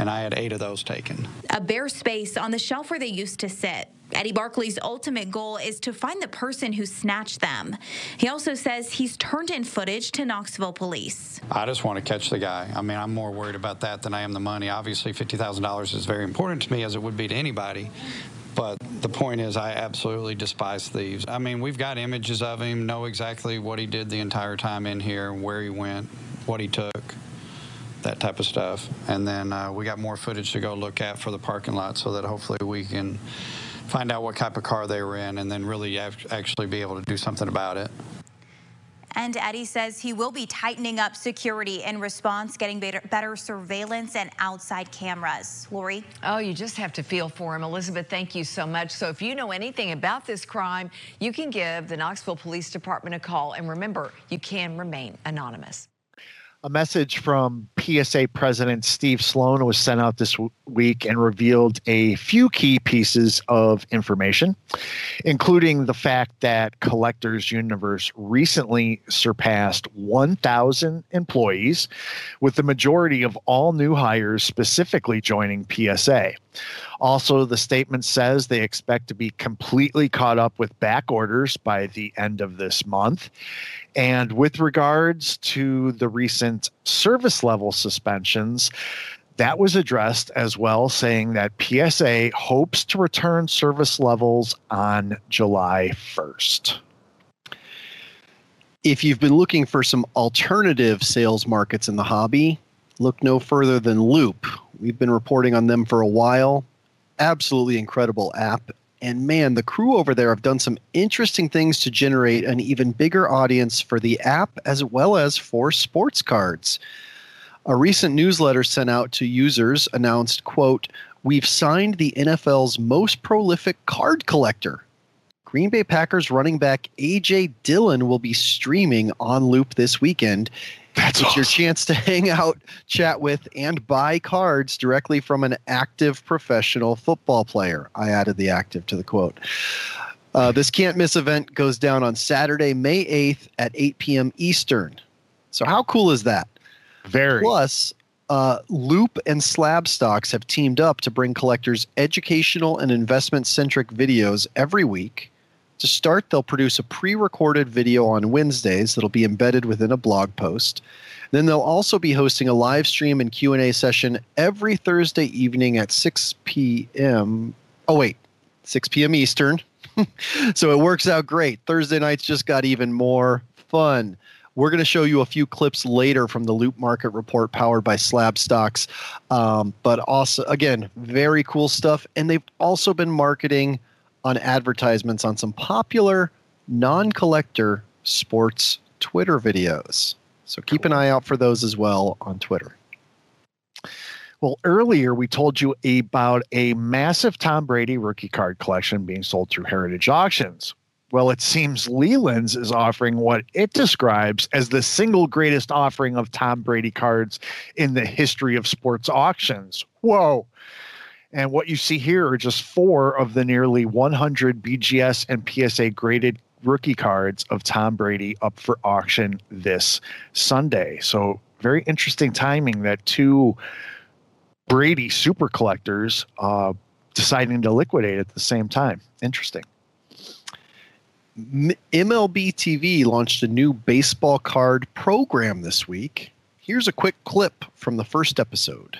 and I had eight of those taken. A bare space on the shelf where they used to sit. Eddie Barkley's ultimate goal is to find the person who snatched them. He also says he's turned in footage to Knoxville police. I just want to catch the guy. I mean, I'm more worried about that than I am the money. Obviously, $50,000 is very important to me, as it would be to anybody. But the point is, I absolutely despise thieves. I mean, we've got images of him, know exactly what he did the entire time in here, where he went, what he took, that type of stuff. And then uh, we got more footage to go look at for the parking lot so that hopefully we can find out what type of car they were in and then really actually be able to do something about it. And Eddie says he will be tightening up security in response, getting better, better surveillance and outside cameras. Lori? Oh, you just have to feel for him. Elizabeth, thank you so much. So if you know anything about this crime, you can give the Knoxville Police Department a call. And remember, you can remain anonymous. A message from PSA President Steve Sloan was sent out this week and revealed a few key pieces of information, including the fact that Collectors Universe recently surpassed 1,000 employees, with the majority of all new hires specifically joining PSA. Also, the statement says they expect to be completely caught up with back orders by the end of this month. And with regards to the recent service level suspensions, that was addressed as well, saying that PSA hopes to return service levels on July 1st. If you've been looking for some alternative sales markets in the hobby, look no further than Loupe. We've been reporting on them for a while. Absolutely incredible app. And man, the crew over there have done some interesting things to generate an even bigger audience for the app as well as for sports cards. A recent newsletter sent out to users announced, quote, We've signed the NFL's most prolific card collector. Green Bay Packers running back AJ Dillon will be streaming on Loupe this weekend. That's it's awesome. your chance to hang out, chat with, and buy cards directly from an active professional football player. I added the active to the quote. Uh, this can't miss event goes down on Saturday, May 8th at 8 p.m. Eastern. So, how cool is that? Very. Plus, uh, Loupe and Slab Stocks have teamed up to bring collectors educational and investment centric videos every week. To start, they'll produce a pre recorded video on Wednesdays that'll be embedded within a blog post. Then they'll also be hosting a live stream and Q&A session every Thursday evening at 6 p.m. Oh wait, 6 p.m. Eastern. so it works out great. Thursday nights just got even more fun. We're going to show you a few clips later from the Loupe Market Report powered by Slab Stocks. Um, but also, again, very cool stuff. And they've also been marketing on advertisements on some popular non collector sports Twitter videos. So keep an eye out for those as well on Twitter. Well, earlier we told you about a massive Tom Brady rookie card collection being sold through Heritage Auctions. Well, it seems Leland's is offering what it describes as the single greatest offering of Tom Brady cards in the history of sports auctions. Whoa. And what you see here are just four of the nearly 100 BGS and PSA graded rookie cards of Tom Brady up for auction this Sunday. So, very interesting timing that two Brady super collectors uh, deciding to liquidate at the same time. Interesting. MLB TV launched a new baseball card program this week. Here's a quick clip from the first episode.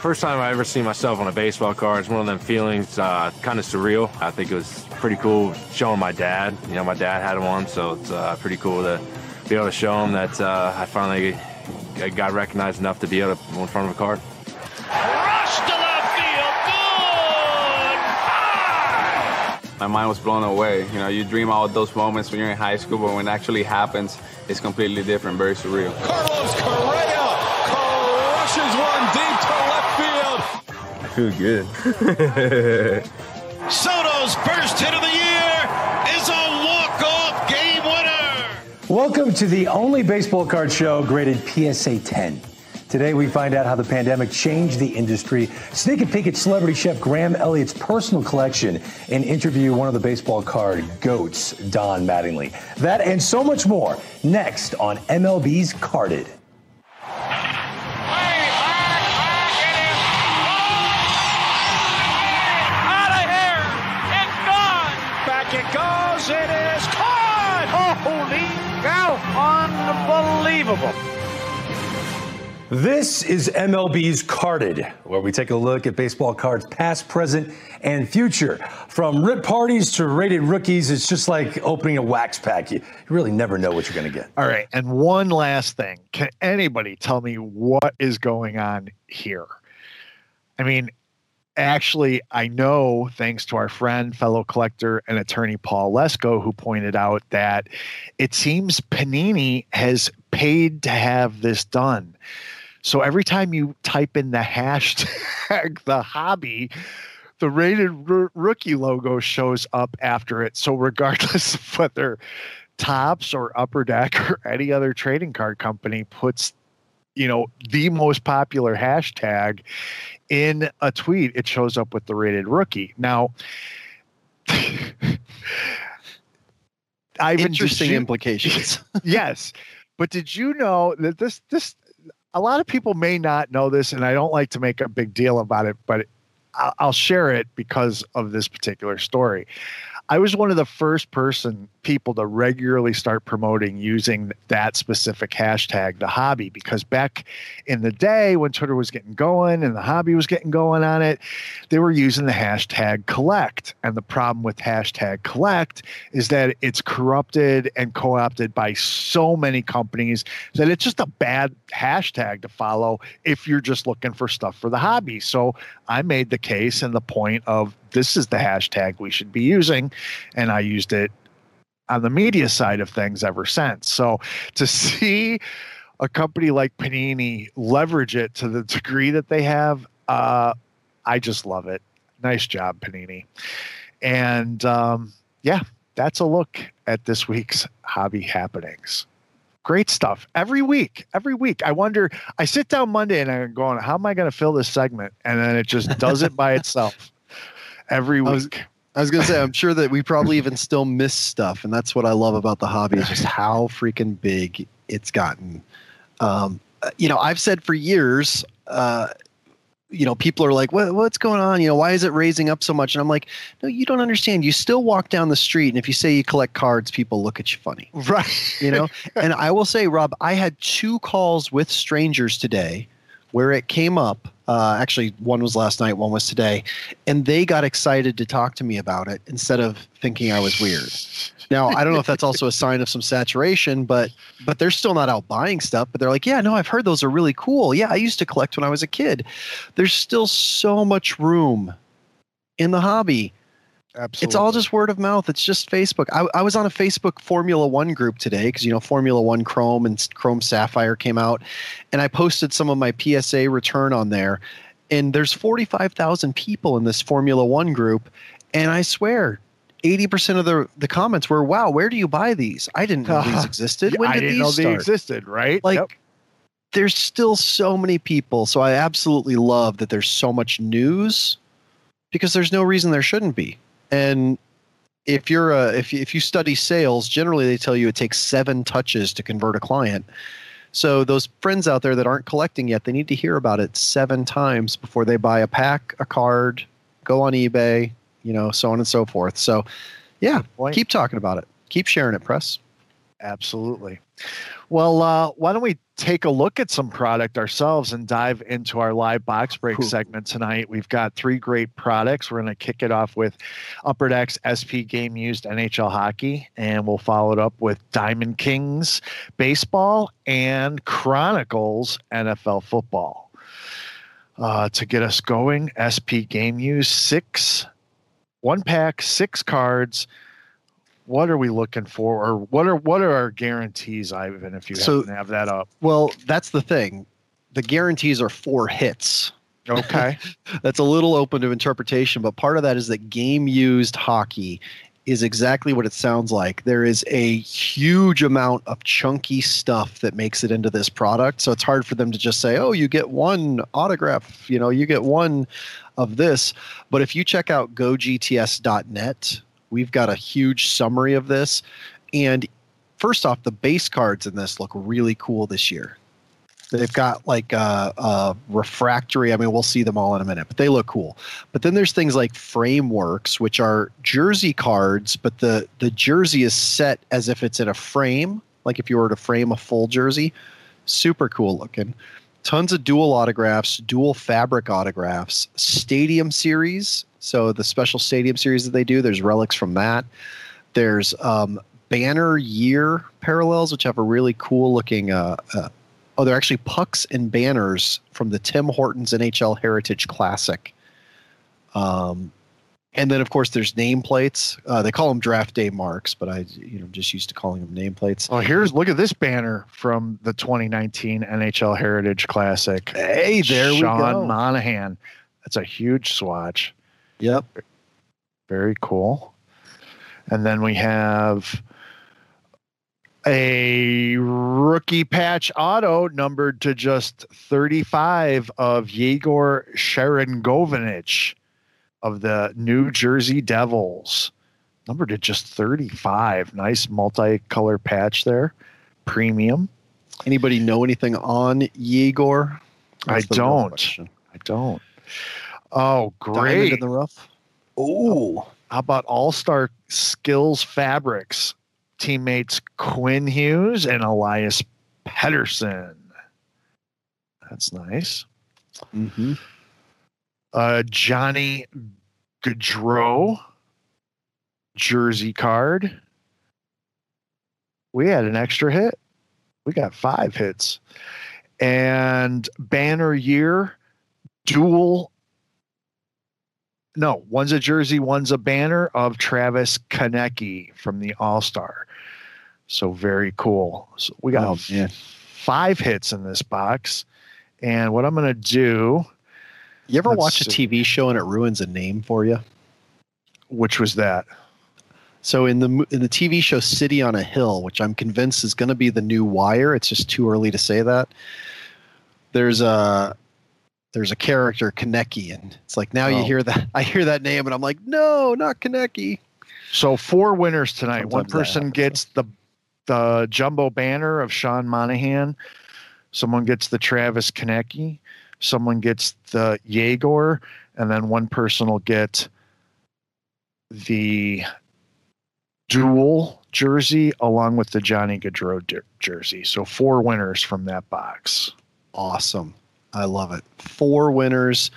First time I ever seen myself on a baseball card. It's one of them feelings, uh, kind of surreal. I think it was pretty cool showing my dad. You know, my dad had one, so it's uh, pretty cool to be able to show him that uh, I finally got recognized enough to be able to go in front of a card. Rush to left field. Good. My mind was blown away. You know, you dream about those moments when you're in high school, but when it actually happens, it's completely different, very surreal. Carlos Correa crushes one deep to left field. I feel good. Soto's first hit of the year is a walk-off game winner. Welcome to the only baseball card show graded PSA 10. Today, we find out how the pandemic changed the industry, sneak a peek at celebrity chef Graham Elliott's personal collection, and interview one of the baseball card goats, Don Mattingly. That and so much more next on MLB's Carded. Goes. It is caught. Holy cow. Unbelievable. This is MLB's Carded, where we take a look at baseball cards past, present, and future. From rip parties to rated rookies, it's just like opening a wax pack. You, you really never know what you're going to get. All right. And one last thing. Can anybody tell me what is going on here? I mean, actually, I know thanks to our friend, fellow collector, and attorney Paul Lesko, who pointed out that it seems Panini has paid to have this done. So every time you type in the hashtag, the hobby, the rated r- rookie logo shows up after it. So regardless of whether Topps or Upper Deck or any other trading card company puts, you know, the most popular hashtag in a tweet, it shows up with the rated rookie. Now, Ivan, Interesting you, implications. yes, but did you know that this this a lot of people may not know this, and I don't like to make a big deal about it, but I'll, share it because of this particular story. I was one of the first person people to regularly start promoting using that specific hashtag, the hobby, because back in the day when Twitter was getting going and the hobby was getting going on it, they were using the hashtag collect. And the problem with hashtag collect is that it's corrupted and co-opted by so many companies that it's just a bad hashtag to follow if you're just looking for stuff for the hobby. So I made the case and the point of this is the hashtag we should be using. And I used it on the media side of things ever since. So to see a company like Panini leverage it to the degree that they have, uh, I just love it. Nice job, Panini. And um, yeah, that's a look at this week's hobby happenings. Great stuff every week. Every week, I wonder. I sit down Monday and I'm going, "How am I going to fill this segment?" And then it just does it by itself every week. I was, I was gonna say, I'm sure that we probably even still miss stuff, and that's what I love about the hobby is just how freaking big it's gotten. Um, you know, I've said for years, uh, you know, people are like, what, what's going on? You know, why is it raising up so much? And I'm like, no, you don't understand. You still walk down the street, and if you say you collect cards, people look at you funny. Right. You know, and I will say, Rob, I had two calls with strangers today where it came up. Uh, actually, one was last night, one was today, and they got excited to talk to me about it instead of thinking I was weird. Now, I don't know if that's also a sign of some saturation, but but they're still not out buying stuff. But they're like, yeah, no, I've heard those are really cool. Yeah, I used to collect when I was a kid. There's still so much room in the hobby. Absolutely. It's all just word of mouth. It's just Facebook. I, I was on a Facebook Formula One group today because you know Formula One Chrome and Chrome Sapphire came out, and I posted some of my PSA return on there. And there's 45,000 people in this Formula One group, and I swear 80% of the, the comments were, wow, where do you buy these? I didn't know these existed. When did I did didn't these know start? they existed, right? Like, Yep. there's still so many people. So I absolutely love that there's so much news because there's no reason there shouldn't be. And if you're a, if you, if you study sales, generally they tell you it takes seven touches to convert a client. So those friends out there that aren't collecting yet, they need to hear about it seven times before they buy a pack, a card, go on eBay, you know, so on and so forth. So, yeah, keep talking about it. Keep sharing it, press. Absolutely. Well, uh, why don't we take a look at some product ourselves and dive into our live box break segment tonight? We've got three great products. We're going to kick it off with Upper Decks SP Game Used NHL Hockey, and we'll follow it up with Diamond Kings Baseball and Chronicles NFL Football. Uh, to get us going, SP Game Used six, one pack, six cards what are we looking for or what are what are our guarantees ivan if you So- have that up Well, that's the thing. The guarantees are four hits. Okay. that's a little open to interpretation, but part of that is that game used hockey is exactly what it sounds like. There is a huge amount of chunky stuff that makes it into this product. So it's hard for them to just say, oh, you get one autograph, you know, you get one of this. But if you check out gogts.net, we've got a huge summary of this. And first off, the base cards in this look really cool this year. They've got like uh, uh, refractory. I mean, we'll see them all in a minute, but they look cool. But then there's things like frameworks, which are jersey cards, but the the jersey is set as if it's in a frame, like if you were to frame a full jersey. Super cool looking. Tons of dual autographs, dual fabric autographs, stadium series. So the special stadium series that they do, there's relics from that. There's um, banner year parallels, which have a really cool looking. Uh, uh, oh, they're actually pucks and banners from the Tim Hortons NHL Heritage Classic. Um, and then of course there's nameplates. Uh, they call them draft day marks, but I you know just used to calling them nameplates. Oh, here's look at this banner from the 2019 NHL Heritage Classic. Hey, there we go. Sean. Monahan. That's a huge swatch. Yep. Very cool. And then we have a rookie patch auto numbered to just 35 of Yegor Sharon Sharangovich of the New Jersey Devils. Numbered to just 35. Nice multicolor patch there. Premium. Anybody know anything on Yegor? I That's real don't. I don't. Oh, Diamond great. in the rough. Oh, How about All Star Skills Fabrics? Teammates Quinn Hughes and Elias Pettersson. That's nice. mm-hmm. Uh, Johnny Gaudreau jersey card. We had an extra hit. We got five hits. And banner year dual. No, one's a jersey, one's a banner of Travis Konecki from the All Star. So very cool. So we got Oh, man. five hits in this box. And what I'm going to do, You ever watch a. TV show and it ruins a name for you? which was that? So in the in the TV show City on a Hill, which I'm convinced is going to be the new Wire, it's just too early to say that. There's a there's a character Kaneki, and it's like now you Oh. hear that I hear that name, and I'm like, no, not Kaneki. So four winners tonight. One Sometimes that person gets the the jumbo banner of Sean Monahan. Someone gets the Travis Konecki. Someone gets the Yegor, and then one person will get the dual jersey along with the Johnny Gaudreau jersey. So four winners from that box. Awesome, I love it. Four winners.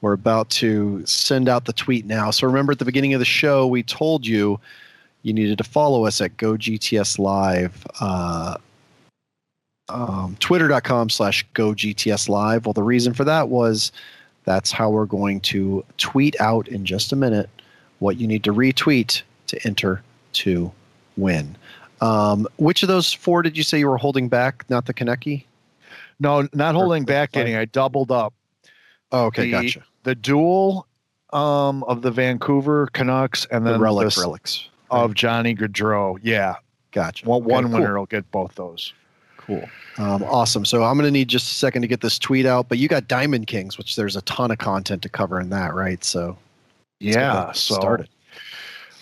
We're about to send out the tweet now. So remember at the beginning of the show, we told you you needed to follow us at GoGTS Live. Uh, um, twitter.com slash GoGTS Live. Well, the reason for that was that's how we're going to tweet out in just a minute what you need to retweet to enter to win. Um, which of those four did you say you were holding back? Not the Kaneki? No, not holding back any. I doubled up. Oh, okay, the, gotcha. The dual um, of the Vancouver Canucks and The then relics, the s- relics. of Johnny Gaudreau. Yeah, Gotcha. one, one Okay, cool. winner will get both those. Cool. Um, awesome. So I'm going to need just a second to get this tweet out, but you got Diamond Kings, which there's a ton of content to cover in that, right? So Yeah, so started.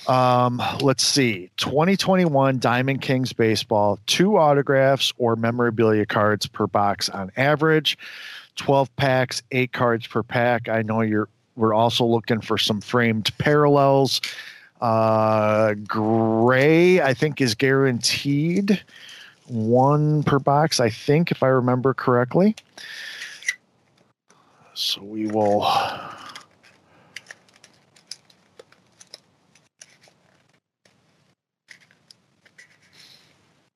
Um, let's see. 2021 Diamond Kings baseball, two autographs or memorabilia cards per box on average. 12 packs, eight cards per pack. I know you're we're also looking for some framed parallels. Uh gray, I think, is guaranteed. One per box, I think, if I remember correctly. So we will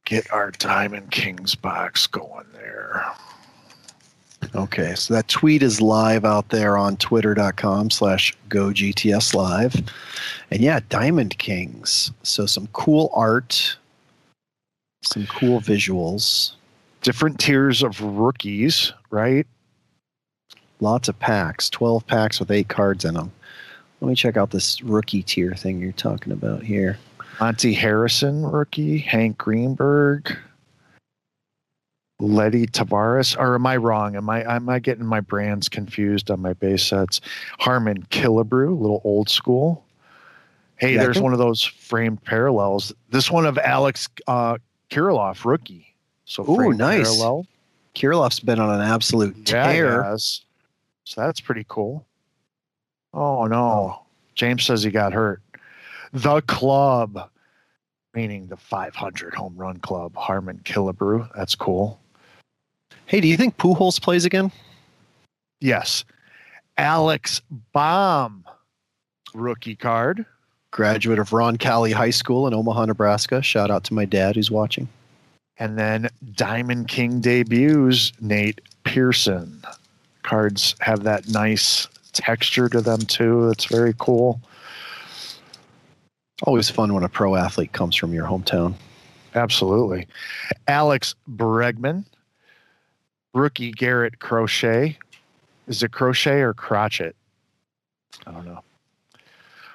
get our Diamond Kings box going there. Okay, so that tweet is live out there on twitter.com slash go GTS live. And yeah, Diamond Kings. So some cool art, some cool visuals, Different tiers of rookies, right? lots of packs, 12 packs with eight cards in them. Let me check out this rookie tier thing you're talking about here. Monte Harrison rookie, Hank Greenberg, Leody Taveras. Or am I wrong? Am I am I getting my brands confused on my base sets? Harmon Killebrew, a little old school. Hey, Yeah, there's one of those framed parallels. This one of Alex uh, Kirilloff, rookie. So Ooh, nice. parallel. Kirilloff's been on an absolute Yeah, tear. has. So that's pretty cool. Oh no. James says he got hurt. The club, meaning the 500 home run club, Harmon Killebrew. That's cool. Hey, do you think Pujols plays again? Yes. Alex Bohm, rookie card. Graduate of Roncalli High School in Omaha, Nebraska. Shout out to my dad who's watching. And then Diamond King debuts, Nate Pearson. Cards have that nice texture to them too. That's very cool. Always fun when a pro athlete comes from your hometown. Absolutely. Alex Bregman, rookie Garrett Crochet. Is it Crochet or Crotchet? I don't know.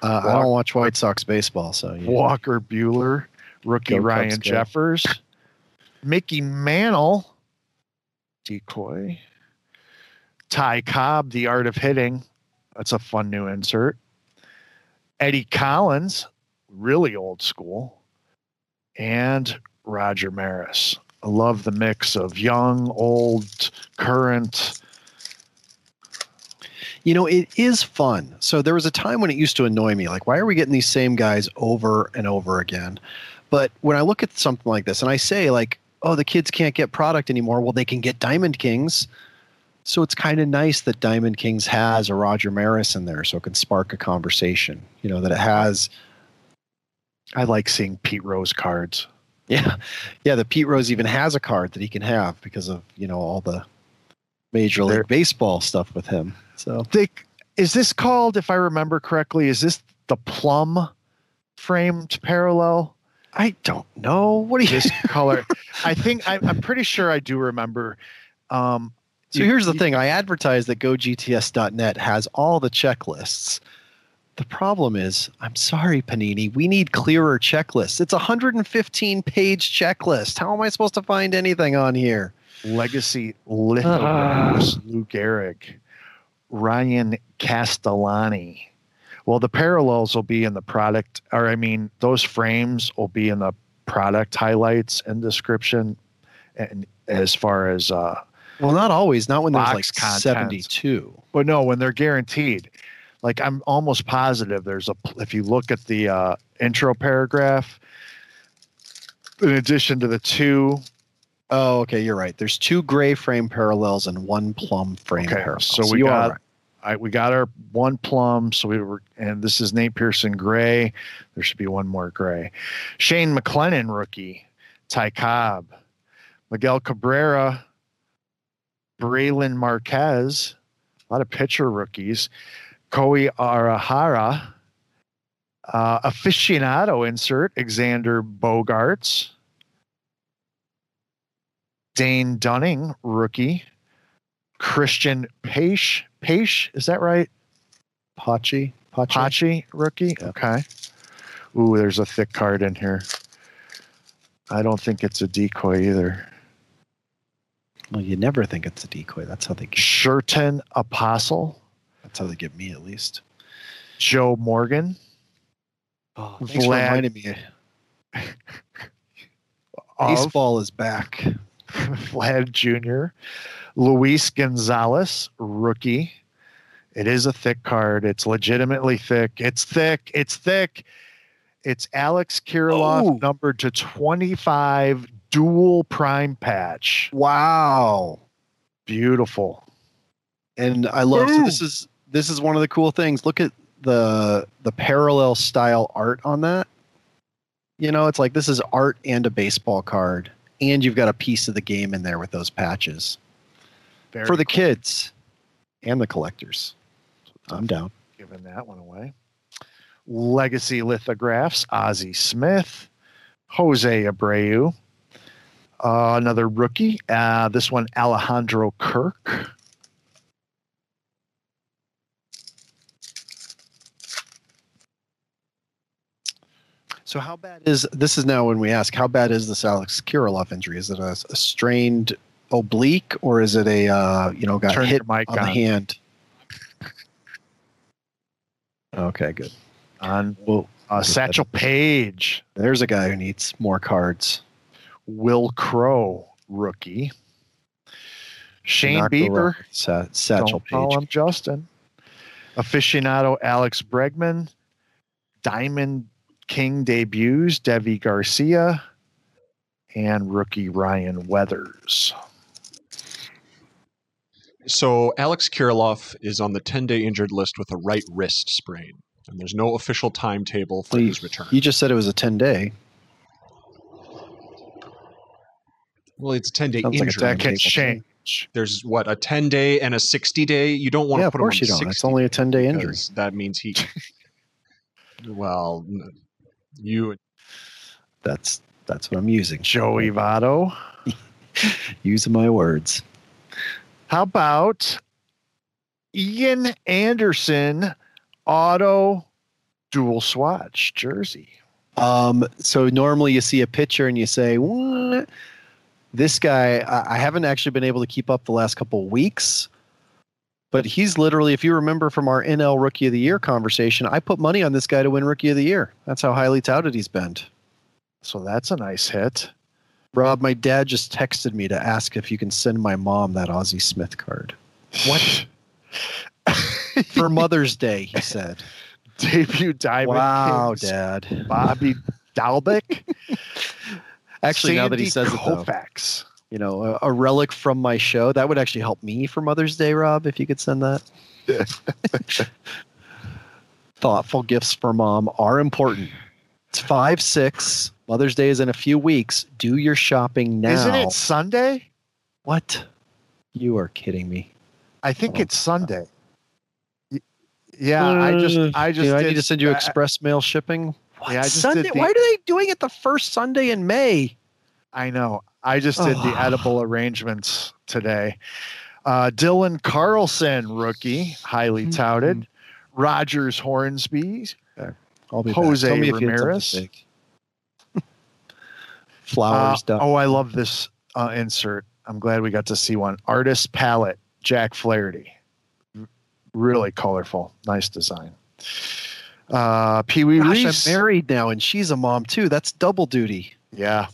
Uh, I don't watch White Sox baseball, so yeah. Walker Buehler, rookie Go Cubs, Ryan go. Jeffers, Mickey Mantle, decoy, Ty Cobb, The Art of Hitting. That's a fun new insert. Eddie Collins, really old school, and Roger Maris. I love the mix of young, old, current. You know, it is fun. So there was a time when it used to annoy me. Like, why are we getting these same guys over and over again? But when I look at something like this and I say, like, oh, the kids can't get product anymore, well, they can get Diamond Kings. So it's kind of nice that Diamond Kings has a Roger Maris in there so it can spark a conversation. You know, that it has. I like seeing Pete Rose cards. Yeah. Yeah. The Pete Rose even has a card that he can have because of, you know, all the Major League Baseball stuff with him. So They, is this called, if I remember correctly, is this the plum framed parallel? I don't know. What do you this color? I think I, I'm pretty sure I do remember. Um, So here's the thing I advertise that GoGTS.net has all the checklists. The problem is, I'm sorry, Panini, we need clearer checklists. It's a 115 page checklist. How am I supposed to find anything on here? Legacy lithographs, Luke Eric, Ryan Castellani. Well, the parallels will be in the product, or I mean, those frames will be in the product highlights and description. And as far as uh, Well, not always, not when there's like box contents. 72. But no, when they're guaranteed. Like I'm almost positive there's a if you look at the uh, intro paragraph, in addition to the two. Oh, okay, you're right. There's two gray frame parallels and one plum frame Okay, parallel. so we got right. I, we got our one plum. So we were, and this is Nate Pearson gray. There should be one more gray. Shane McClanahan rookie, Ty Cobb, Miguel Cabrera, Brailyn Marquez, a lot of pitcher rookies, Kohei Arihara, uh, aficionado insert, Xander Bogaerts, Dane Dunning rookie, Cristian Pache. Pache, is that right? Pachi. Pachi. Pachi rookie. Okay. Ooh, there's a thick card in here. I don't think it's a decoy either. Well, you never think it's a decoy. That's how they get. Sherten Apostel. That's how they get me, at least. Joe Morgan. Oh, thanks for reminding me. of Baseball is back. Vlad Jr., Luis Gonzalez, rookie. It is a thick card. It's legitimately thick. It's thick. It's thick. It's Alex Kirilloff Oh. numbered to 25 dual prime patch. Wow. Beautiful. and I love so this is this is one of the cool things. Look at the the parallel style art on that. You know, it's like this is art and a baseball card, and you've got a piece of the game in there with those patches Very for the cool. kids and the collectors. I'm down. Giving that one away. Legacy lithographs, Ozzie Smith, Jose Abreu, uh, another rookie. Uh, this one, Alejandro Kirk. So how bad is this? Is now when we ask how bad is this Alex Kirilloff injury? Is it a, a strained oblique or is it a uh, you know got Turn hit mic on the hand? Okay, good. On Well, uh, Satchel Paige, there's a guy who needs more cards. Wil Crowe, rookie. Shane Bieber, Sa- Satchel don't call Page. him Justin. Aficionado Alex Bregman, Diamond King debuts Deivi Garcia, and rookie Ryan Weathers. So Alex Kirilloff is on the 10-day injured list with a right wrist sprain, and there's no official timetable for his return. You just said it was a 10 day. Well, it's a 10-day Sounds like injury. That can change. there's what a 10 day and a 60 day. You don't want yeah, to of put him on course you don't. 60 It's only a 10 day injury. That means he. well, you. That's that's what I'm using. Joey Votto. Using my words. How about Ian Anderson auto dual swatch jersey? Um, so normally you see a picture and you say, what? This guy, I, I haven't actually been able to keep up the last couple weeks, but he's literally, if you remember from our NL Rookie of the Year conversation, I put money on this guy to win Rookie of the Year. That's how highly touted he's been. So that's a nice hit. Rob, my dad just texted me to ask if you can send my mom that Ozzie Smith card. What? For Mother's Day, he said. Debut Diamond Wow, Kings, Dad. Bobby Dalbec. Actually, now that he Sandy says it, though. You know, a, a relic from my show. That would actually help me for Mother's Day, Rob, if you could send that. Thoughtful gifts for mom are important. It's five, six. Mother's Day is in a few weeks. Do your shopping now. Isn't it Sunday? What? You are kidding me. I think oh, it's Sunday. Y- Yeah, I just uh, I just You know, I need to send you I- express mail shipping. What? Yeah, I just Sunday? did the- Why are they doing it the first Sunday in May? I know. I just did the Oh. edible arrangements today. Uh, Dylan Carlson, rookie, highly touted. Rogers Hornsby, I'll be Jose back. Tell me if you had something Ramirez. Flowers. Uh, oh, I love this uh, insert. I'm glad we got to see one. Artist palette, Jack Flaherty. Really colorful. Nice design. Uh, Pee Wee Reese. I'm married now, and she's a mom too. That's double duty. Yeah.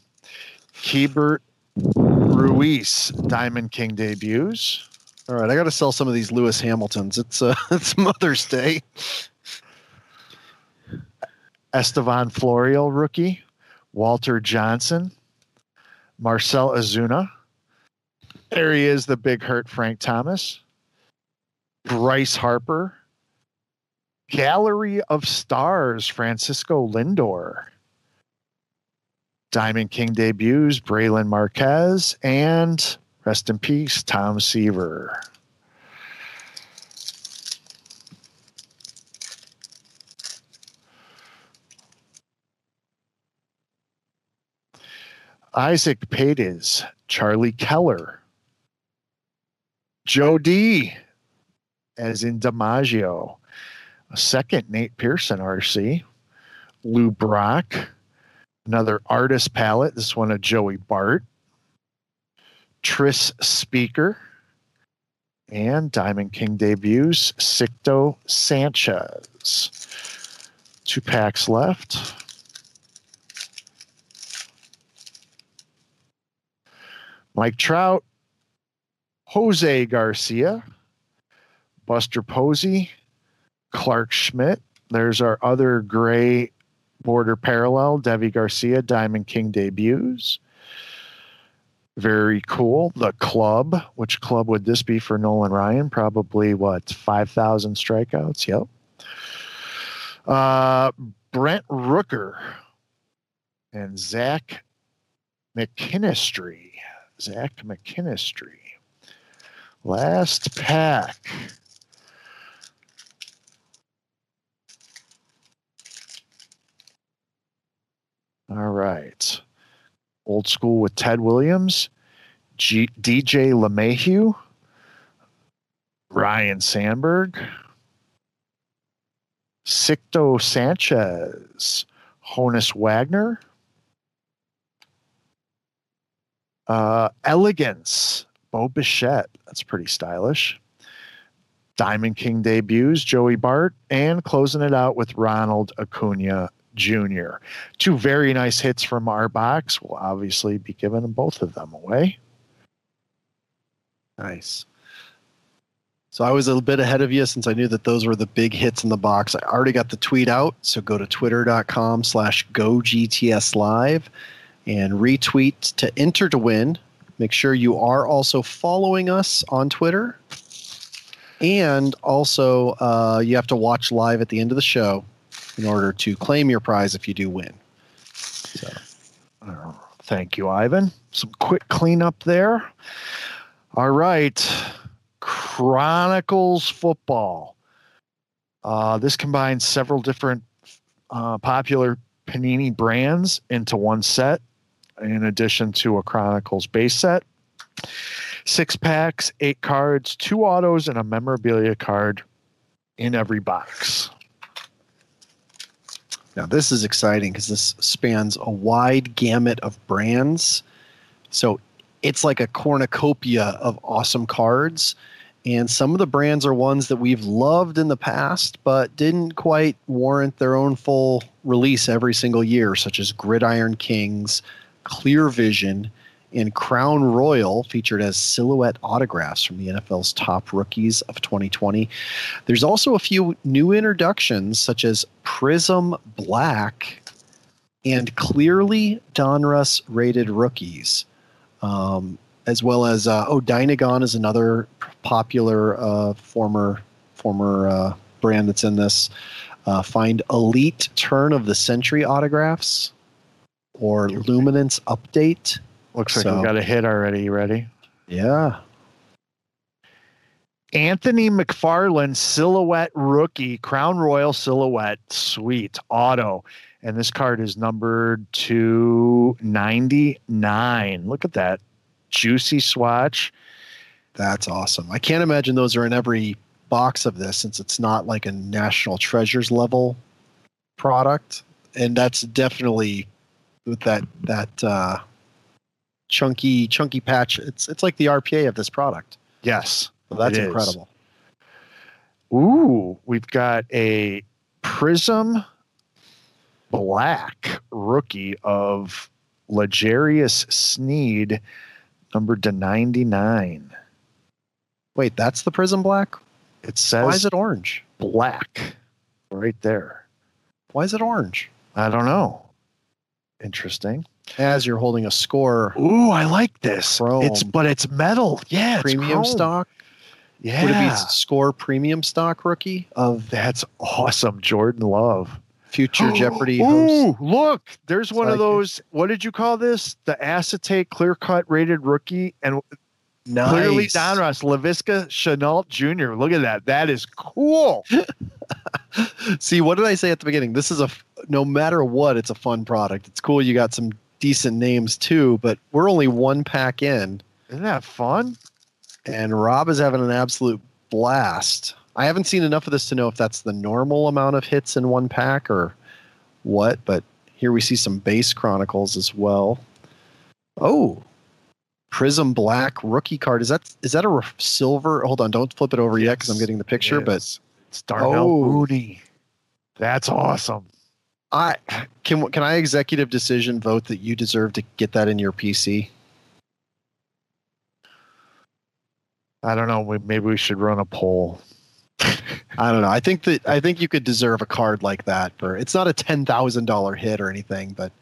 Keibert Ruiz, Diamond King debuts. All right, I got to sell some of these Lewis Hamiltons. It's uh, it's Mother's Day. Estevan Florial, rookie. Walter Johnson. Marcell Ozuna. There he is, the big hurt Frank Thomas. Bryce Harper. Gallery of Stars, Francisco Lindor. Diamond King debuts, Brailyn Marquez, and rest in peace, Tom Seaver. Isaac Pates, Charlie Keller, Joe D, as in DiMaggio, a second Nate Pearson RC, Lou Brock, another artist palette, this one of Joey Bart, Tris Speaker, and Diamond King debuts, Sixto Sanchez. Two packs left. Mike Trout, Jose Garcia, Buster Posey, Clark Schmidt. There's our other gray border parallel, Deivi Garcia, Diamond King debuts. Very cool. The club. Which club would this be for Nolan Ryan? Probably what, 5,000 strikeouts? Yep. Uh, Brent Rooker and Zach McKinstry. Zach McKinstry. Last pack. All right. Old school with Ted Williams, G- DJ LeMahieu, Ryne Sandberg, Sixto Sanchez, Honus Wagner, uh, Elegance, Bo Bichette. That's pretty stylish. Diamond King debuts, Joey Bart, and closing it out with Ronald Acuna Jr. Two very nice hits from our box. We'll obviously be giving both of them away. Nice. So I was a bit ahead of you since I knew that those were the big hits in the box. I already got the tweet out, so go to twitter.com slash go GTS live and retweet to enter to win. Make sure you are also following us on Twitter. And also, uh, you have to watch live at the end of the show in order to claim your prize if you do win. Uh, Thank you, Ivan. Some quick cleanup there. All right. Chronicles football. Uh, this combines several different uh, popular Panini brands into one set, in addition to a Chronicles base set. Six packs, eight cards, two autos, and a memorabilia card in every box. Now, this is exciting because this spans a wide gamut of brands. So it's like a cornucopia of awesome cards. And some of the brands are ones that we've loved in the past, but didn't quite warrant their own full release every single year, such as Gridiron Kings, Clear Vision, and Crown Royal, featured as silhouette autographs from the NFL's top rookies of 2020. There's also a few new introductions, such as Prism Black and Clearly Donruss rated rookies. Um, as well as uh, oh, Dynagon is another popular uh, former former uh, brand that's in this. Uh, find Elite Turn of the Century autographs or Luminance Update. Looks like So- we got a hit already. You ready? Yeah. Anthony McFarland silhouette rookie, Crown Royal silhouette, sweet auto. And this card is numbered to 99. Look at that juicy swatch. That's awesome. I can't imagine those are in every box of this since it's not like a national treasures level product. And that's definitely with that that uh chunky chunky patch. It's it's like the RPA of this product. Yes. So that's incredible. Ooh, we've got a Prism Black rookie of L'Jarius Sneed, numbered to 99. Wait, that's the Prism Black? It says Why is it orange? black right there. Why is it orange? I don't know. Interesting. As you're holding a score Ooh, I like this. Chrome. It's but it's metal. Yeah, premium stock. Yeah, Would it be score premium stock rookie of that's awesome. Jordan Love. future Jeopardy host? Ooh, look, there's one of Psychic. those. What did you call this? The acetate clear cut rated rookie and clearly Nice. Donruss Laviska Shenault Jr. Look at that. That is cool. See, what did I say at the beginning? This is a no matter what, it's a fun product. It's cool you got some decent names too, but we're only one pack in, Isn't that fun? and Rob is having an absolute blast. I haven't seen enough of this to know if that's the normal amount of hits in one pack or what, but here we see some base chronicles as well. Oh, Prism Black rookie card. Is that is that a silver? Hold on, don't flip it over yet because I'm getting the picture. But. It's Darnell Oh. Mooney. That's awesome. I can can I executive decision vote that you deserve to get that in your PC? I don't know. we- Maybe we should run a poll. I don't know. I think that I think you could deserve a card like that for it's not a ten thousand dollar hit or anything, but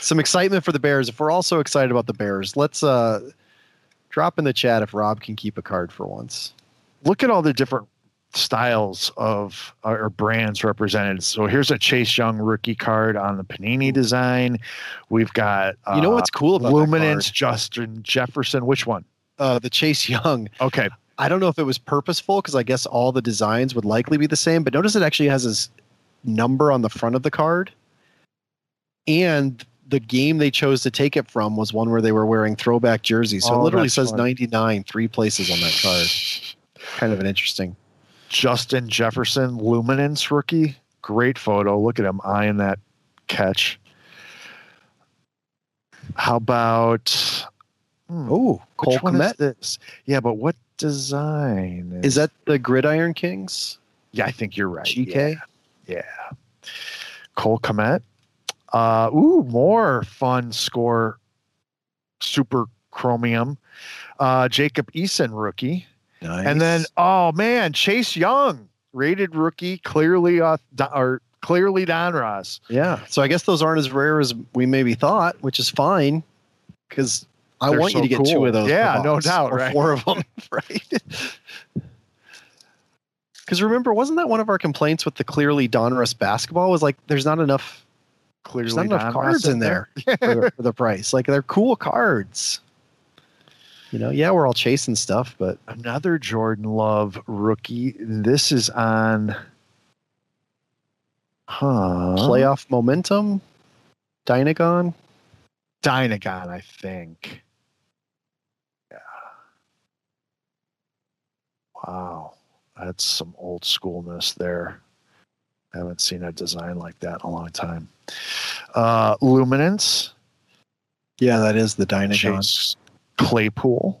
some excitement for the Bears. If we're also excited about the Bears, let's uh drop in the chat if Rob can keep a card for once. Look at all the different styles of or brands represented. So here's a Chase Young rookie card on the Panini design. We've got uh, You know what's cool about Luminance. Justin Jefferson. Which one? Uh the Chase Young. Okay. I don't know if it was purposeful because I guess all the designs would likely be the same, but notice it actually has his number on the front of the card. And the game they chose to take it from was one where they were wearing throwback jerseys. So Oh, it literally says fun. 99 three places on that card. Kind of an interesting. Justin Jefferson, Luminance rookie. Great photo. Look at him eyeing that catch. How about hmm, Oh, Cole is Kmet. this? Yeah, but what design Is that the Gridiron Kings? Yeah, I think you're right. GK? Yeah. yeah. Cole Kmet. Uh, ooh, more fun score. Super Chromium. Uh, Jacob Eason rookie. Nice. And then, oh man, Chase Young, rated rookie, clearly uh, Don- or clearly Donruss. yeah. So I guess those aren't as rare as we maybe thought, which is fine because I want you to get two of those. Yeah, no doubt, or right? Four of them, right? Because remember, wasn't that one of our complaints with the clearly Donruss basketball? Was like, there's not enough, Clearly there's not enough cards in there for, the, for the price. Like they're cool cards. You know, yeah, we're all chasing stuff, but Another Jordan Love rookie. This is on. Huh. playoff momentum, Dynagon. Dynagon, I think. Yeah. Wow. That's some old schoolness there. I Haven't seen a design like that in a long time. Uh, Luminance. Yeah, that is the Dynagon. Chase Claypool.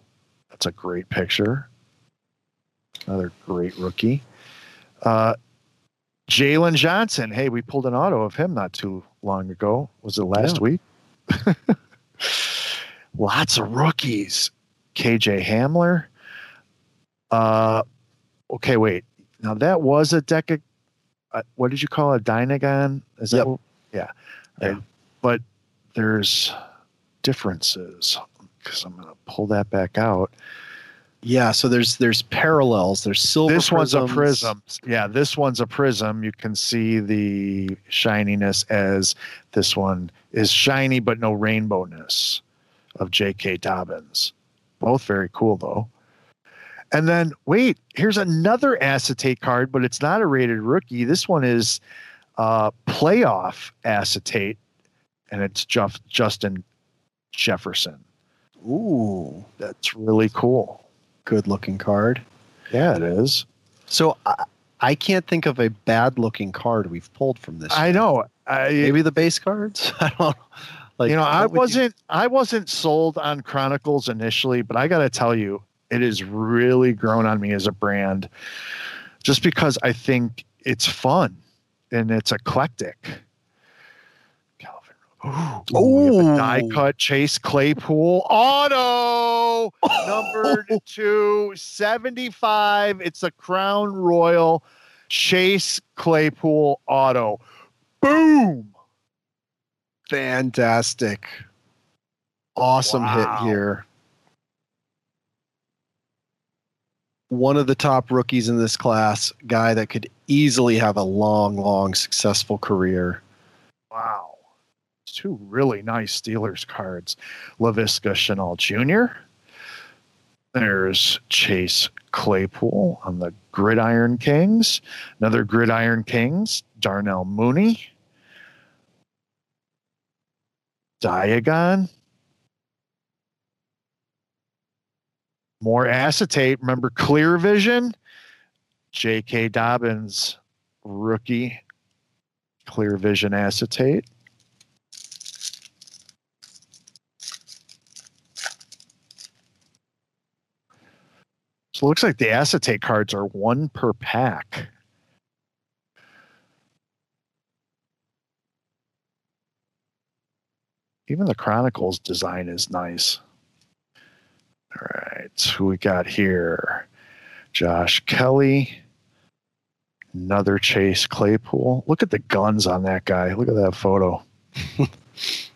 That's a great picture. Another great rookie. Uh, Jalen Johnson. Hey, we pulled an auto of him not too long ago. Was it last Yeah. week? Lots of rookies. KJ Hamler. Uh, okay, wait. Now that was a deca. Uh, what did you call it? Dynagon? Is that? Yep. What, yeah. Right. But there's differences because I'm going to pull that back out. Yeah, so there's there's parallels. There's silver. this one's a prism. Yeah, this one's a prism. You can see the shininess as this one is shiny but no rainbowness of J.K. Dobbins. Both very cool though. And then wait, here's another acetate card, but it's not a rated rookie. This one is uh, playoff acetate, and it's Jeff, Justin Jefferson. Ooh, That's really cool. good looking card. Yeah, it is. So I, I can't think of a bad looking card we've pulled from this. I know. I, Maybe the base cards. I don't. Like you know, I would you- wasn't I wasn't sold on Chronicles initially, but I got to tell you, it has really grown on me as a brand, just because I think it's fun and it's eclectic. Ooh, die cut Chase Claypool auto number two seventy five. It's a Crown Royal Chase Claypool auto. Boom. fantastic, awesome Wow. hit here. One of the top rookies in this class, guy that could easily have a long, long, successful career. Wow. Two really nice Steelers cards. Laviska Shenault Jr. There's Chase Claypool on the Gridiron Kings. Another Gridiron Kings, Darnell Mooney. Dynagon. More acetate. Remember Clear Vision? J.K. Dobbins, rookie. Clear Vision acetate. So it looks like the acetate cards are one per pack. Even the Chronicles design is nice. All right, who we got here? Josh Kelly. Another Chase Claypool. Look at the guns on that guy. Look at that photo.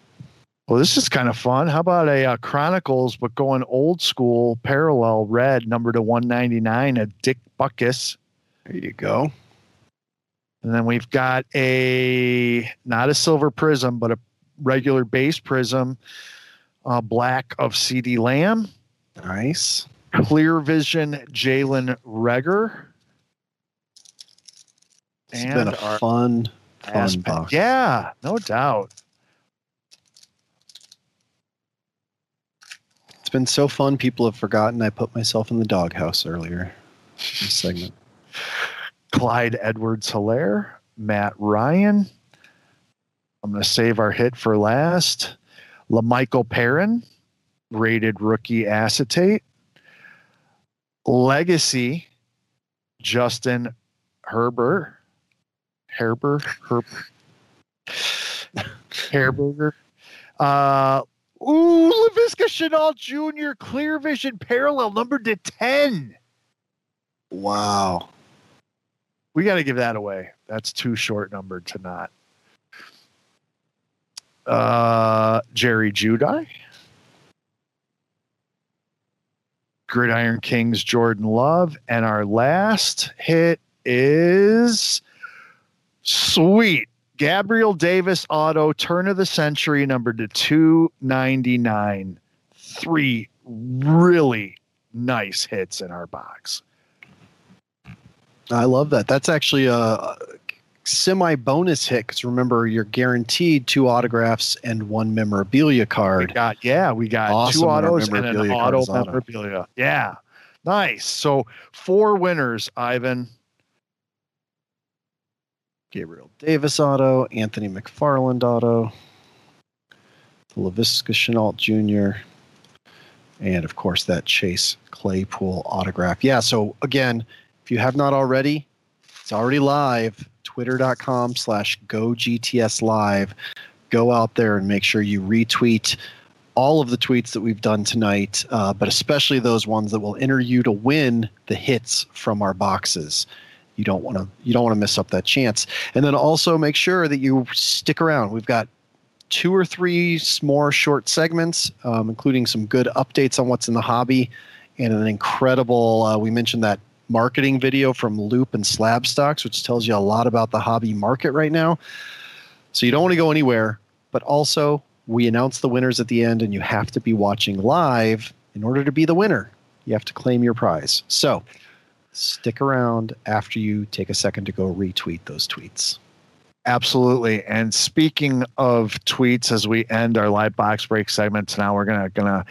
well, this is kind of fun. How about a uh, Chronicles, but going old school, parallel red, number to 199, a Dick Butkus. There you go. And then we've got a not a silver prism, but a regular base prism, uh, black of CeeDee Lamb, Nice. clear vision Jalen Reagor. It's been a fun, fun box. Yeah, no doubt. Been so fun. People have forgotten I put myself in the doghouse earlier. This segment. Clyde Edwards Helaire, Matt Ryan. I'm going to save our hit for last. La'Mical Perine, rated rookie acetate. Legacy, Justin Herbert. Herber, Herb, Herberger. Uh, ooh, Laviska Shenault Jr. Clear Vision Parallel, number to 10. Wow. We got to give that away. That's too short numbered to not. Uh, Jerry Jeudy. Gridiron Kings Jordan Love. And our last hit is sweet. Gabriel Davis auto, turn of the century, number to 299. Three really nice hits in our box. I love that. That's actually a semi bonus hit because remember, you're guaranteed two autographs and one memorabilia card. We got, yeah, we got Awesome two autos and an memorabilia auto is auto. memorabilia. Yeah, nice. So four winners, Ivan. Gabriel Davis auto, Anthony McFarland auto, Laviska Shenault Jr., and of course that Chase Claypool autograph. Yeah, so again, if you have not already, it's already live. Twitter.com slash go GTS live. Go out there and make sure you retweet all of the tweets that we've done tonight, uh, but especially those ones that will enter you to win the hits from our boxes you don't want to you don't want to miss up that chance. And then also make sure that you stick around. We've got two or three more short segments um, including some good updates on what's in the hobby and an incredible uh, we mentioned that marketing video from Loupe and slab stocks which tells you a lot about the hobby market right now. So you don't want to go anywhere but also we announce the winners at the end and you have to be watching live in order to be the winner. You have to claim your prize. So stick around after you take a second to go retweet those tweets. Absolutely. And speaking of tweets, as we end our live box break segments, now we're gonna gonna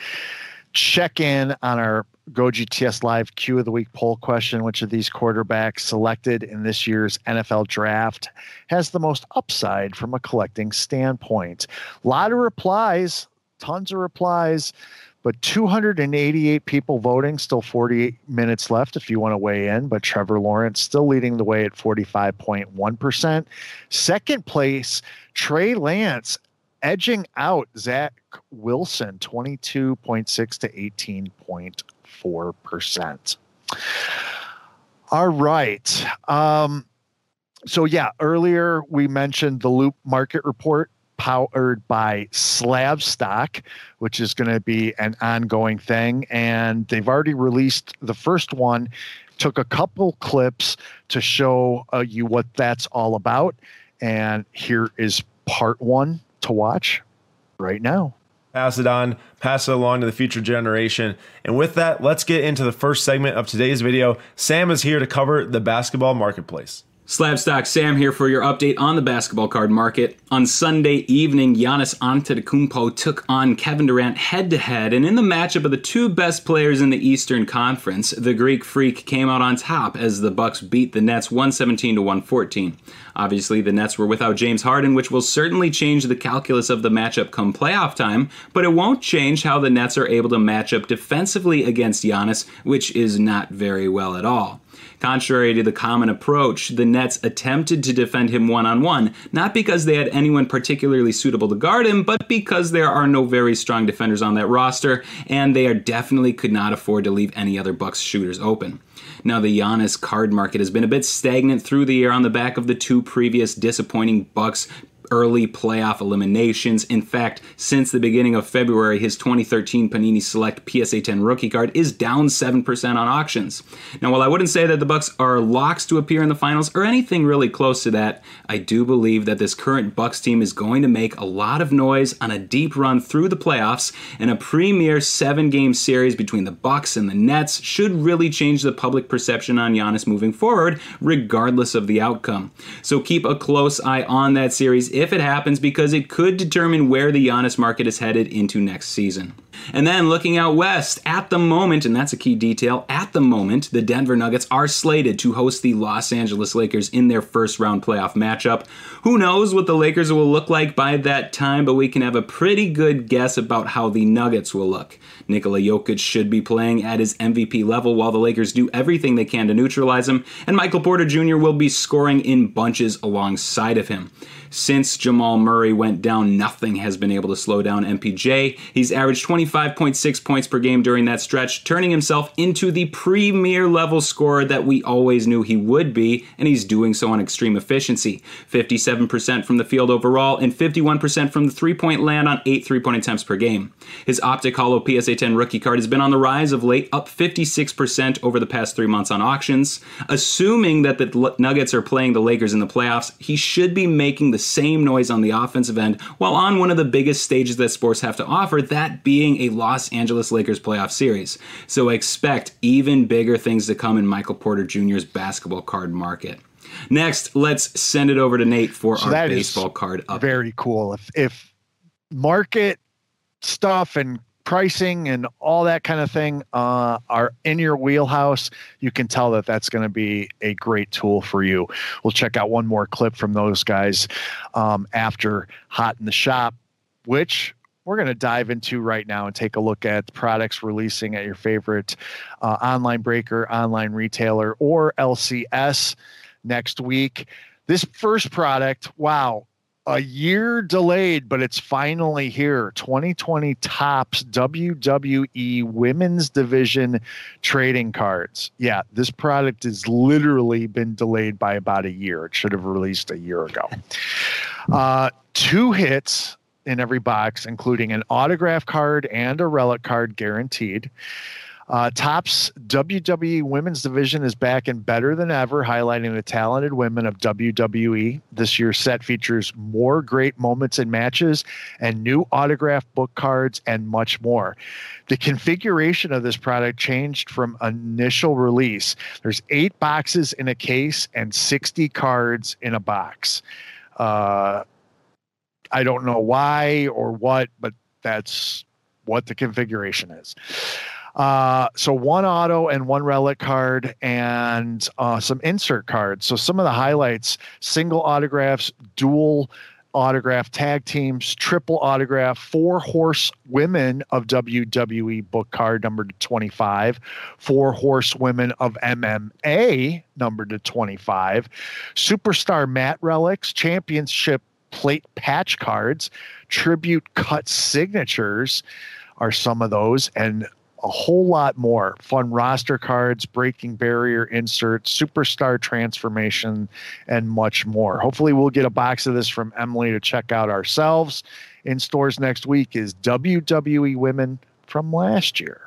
check in on our Go GTS Live Q of the Week poll question. Which of these quarterbacks selected in this year's NFL draft has the most upside from a collecting standpoint? A lot of replies, tons of replies, but 288 people voting, still 48 minutes left if you want to weigh in. But Trevor Lawrence still leading the way at 45.1%. Second place, Trey Lance edging out Zach Wilson, 22.6 to 18.4%. All right. Um, so yeah, earlier we mentioned the Loupe Market Report powered by Slab Stock, which is going to be an ongoing thing, and they've already released the first one. Took a couple clips to show uh, you what that's all about, and here is part one to watch right now. pass it on, pass it along to the future generation. And with that, let's get into the first segment of today's video. Sam is here to cover the basketball marketplace. Slabstock Sam here for your update on the basketball card market. On Sunday evening, Giannis Antetokounmpo took on Kevin Durant head to head, and in the matchup of the two best players in the Eastern Conference, the Greek Freak came out on top as the Bucks beat the Nets 117 to 114. Obviously, the Nets were without James Harden, which will certainly change the calculus of the matchup come playoff time, but it won't change how the Nets are able to match up defensively against Giannis, which is not very well at all. Contrary to the common approach, the Nets attempted to defend him one on one, not because they had anyone particularly suitable to guard him, but because there are no very strong defenders on that roster, and they definitely could not afford to leave any other Bucks shooters open. Now, the Giannis card market has been a bit stagnant through the year on the back of the two previous disappointing Bucks early playoff eliminations. In fact, since the beginning of February, his 2013 Panini Select PSA 10 rookie card is down 7% on auctions. Now, while I wouldn't say that the Bucks are locks to appear in the finals or anything really close to that, I do believe that this current Bucks team is going to make a lot of noise on a deep run through the playoffs, and a premier 7-game series between the Bucks and the Nets should really change the public perception on Giannis moving forward, regardless of the outcome. So keep a close eye on that series if it happens because it could determine where the Giannis market is headed into next season. And then looking out west, at the moment, and that's a key detail, at the moment, the Denver Nuggets are slated to host the Los Angeles Lakers in their first round playoff matchup. Who knows what the Lakers will look like by that time, but we can have a pretty good guess about how the Nuggets will look. Nikola Jokic should be playing at his MVP level while the Lakers do everything they can to neutralize him, and Michael Porter Jr. will be scoring in bunches alongside of him. Since Jamal Murray went down, nothing has been able to slow down MPJ. He's averaged 25.6 points per game during that stretch, turning himself into the premier level scorer that we always knew he would be, and he's doing so on extreme efficiency. 57% from the field overall, and 51% from the three point land on 8 three point attempts per game. His Optic Holo PSA 10 rookie card has been on the rise of late, up 56% over the past three months on auctions. Assuming that the Nuggets are playing the Lakers in the playoffs, he should be making the same noise on the offensive end while on one of the biggest stages that sports have to offer, that being a Los Angeles Lakers playoff series. So I expect even bigger things to come in Michael Porter Jr.'s basketball card market. Next, let's send it over to Nate for So our baseball card update. Very cool. If if market stuff and pricing and all that kind of thing uh, are in your wheelhouse, you can tell that that's going to be a great tool for you. We'll check out one more clip from those guys um, after Hot in the Shop, which we're going to dive into right now and take a look at products releasing at your favorite uh, online breaker, online retailer, or LCS next week. This first product, wow, a year delayed, but it's finally here. 2020 Topps WWE Women's Division trading cards. Yeah, this product has literally been delayed by about a year. It should have released a year ago. Uh, two hits in every box, including an autograph card and a relic card guaranteed. Uh, Topps WWE Women's Division is back and better than ever, highlighting the talented women of WWE. This year's set features more great moments and matches and new autograph book cards and much more. The configuration of this product changed from initial release. There's eight boxes in a case and 60 cards in a box. Uh, I don't know why or what, but that's what the configuration is. Uh, so one auto and one relic card and uh, some insert cards. So some of the highlights: single autographs, dual autograph tag teams, triple autograph, four horse women of WWE book card number to 25, four horse women of MMA numbered to 25, superstar mat relics, championship plate patch cards, tribute cut signatures are some of those, and a whole lot more fun roster cards, breaking barrier inserts, superstar transformation, and much more. Hopefully, we'll get a box of this from Emily to check out ourselves. In stores next week is WWE Women from last year.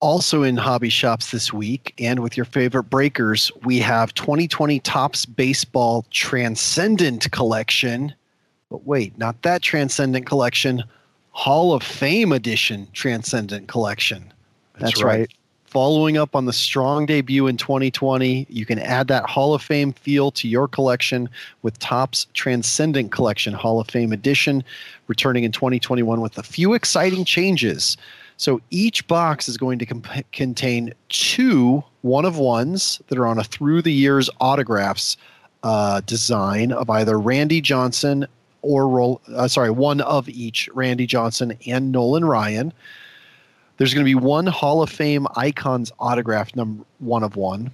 Also in hobby shops this week, and with your favorite breakers, we have 2020 Topps Baseball Transcendent Collection. But wait, not that Transcendent Collection, Hall of Fame Edition Transcendent Collection. That's right. Following up on the strong debut in 2020, you can add that Hall of Fame feel to your collection with Topps Transcendent Collection Hall of Fame Edition, returning in 2021 with a few exciting changes. So each box is going to comp- contain two one of ones that are on a through the years autographs uh, design of either Randy Johnson or roll, uh, sorry, one of each Randy Johnson and Nolan Ryan. There's going to be one Hall of Fame Icons autograph number one of one.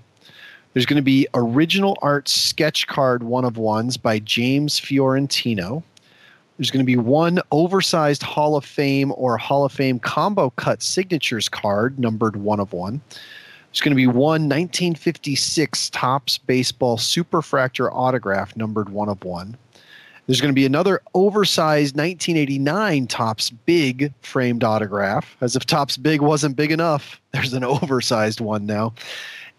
There's going to be original art sketch card one of ones by James Fiorentino. There's going to be one oversized Hall of Fame or Hall of Fame combo cut signatures card numbered one of one. There's going to be one 1956 Topps Baseball Superfractor autograph numbered one of one. There's going to be another oversized 1989 Topps Big framed autograph. As if Topps Big wasn't big enough, there's an oversized one now.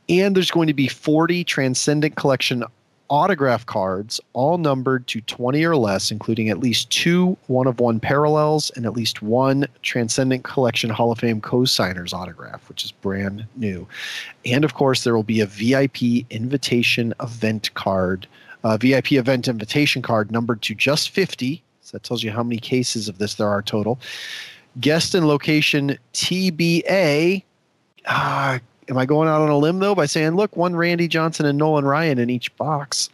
And there's going to be 40 Transcendent Collection autograph cards, all numbered to 20 or less, including at least two one of one parallels and at least one Transcendent Collection Hall of Fame co signers autograph, which is brand new. And of course, there will be a VIP invitation event card, uh, VIP event invitation card numbered to just 50. So that tells you how many cases of this there are total. Guest and location TBA. Ah, am I going out on a limb though by saying, look, one Randy Johnson and Nolan Ryan in each box?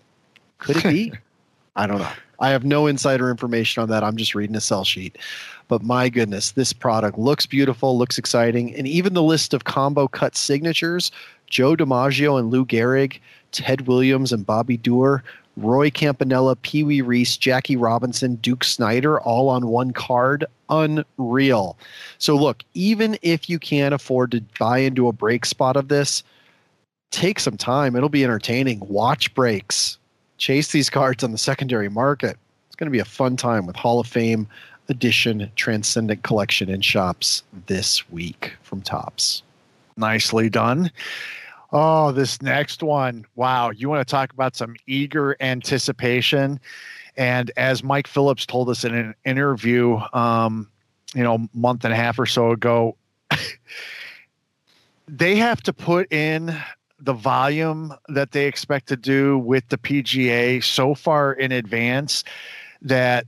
Could it be? I don't know. I have no insider information on that. I'm just reading a sell sheet. But my goodness, this product looks beautiful, looks exciting. And even the list of combo cut signatures Joe DiMaggio and Lou Gehrig, Ted Williams and Bobby Doerr, Roy Campanella, Pee Wee Reese, Jackie Robinson, Duke Snider, all on one card. Unreal. So, look, even if you can't afford to buy into a break spot of this, take some time. It'll be entertaining. Watch breaks, chase these cards on the secondary market. It's going to be a fun time with Hall of Fame edition Transcendent Collection in shops this week from Topps. Nicely done. Oh, this next one. Wow. You want to talk about some eager anticipation? And as Mike Phillips told us in an interview, um, you know, month and a half or so ago, they have to put in the volume that they expect to do with the PGA so far in advance that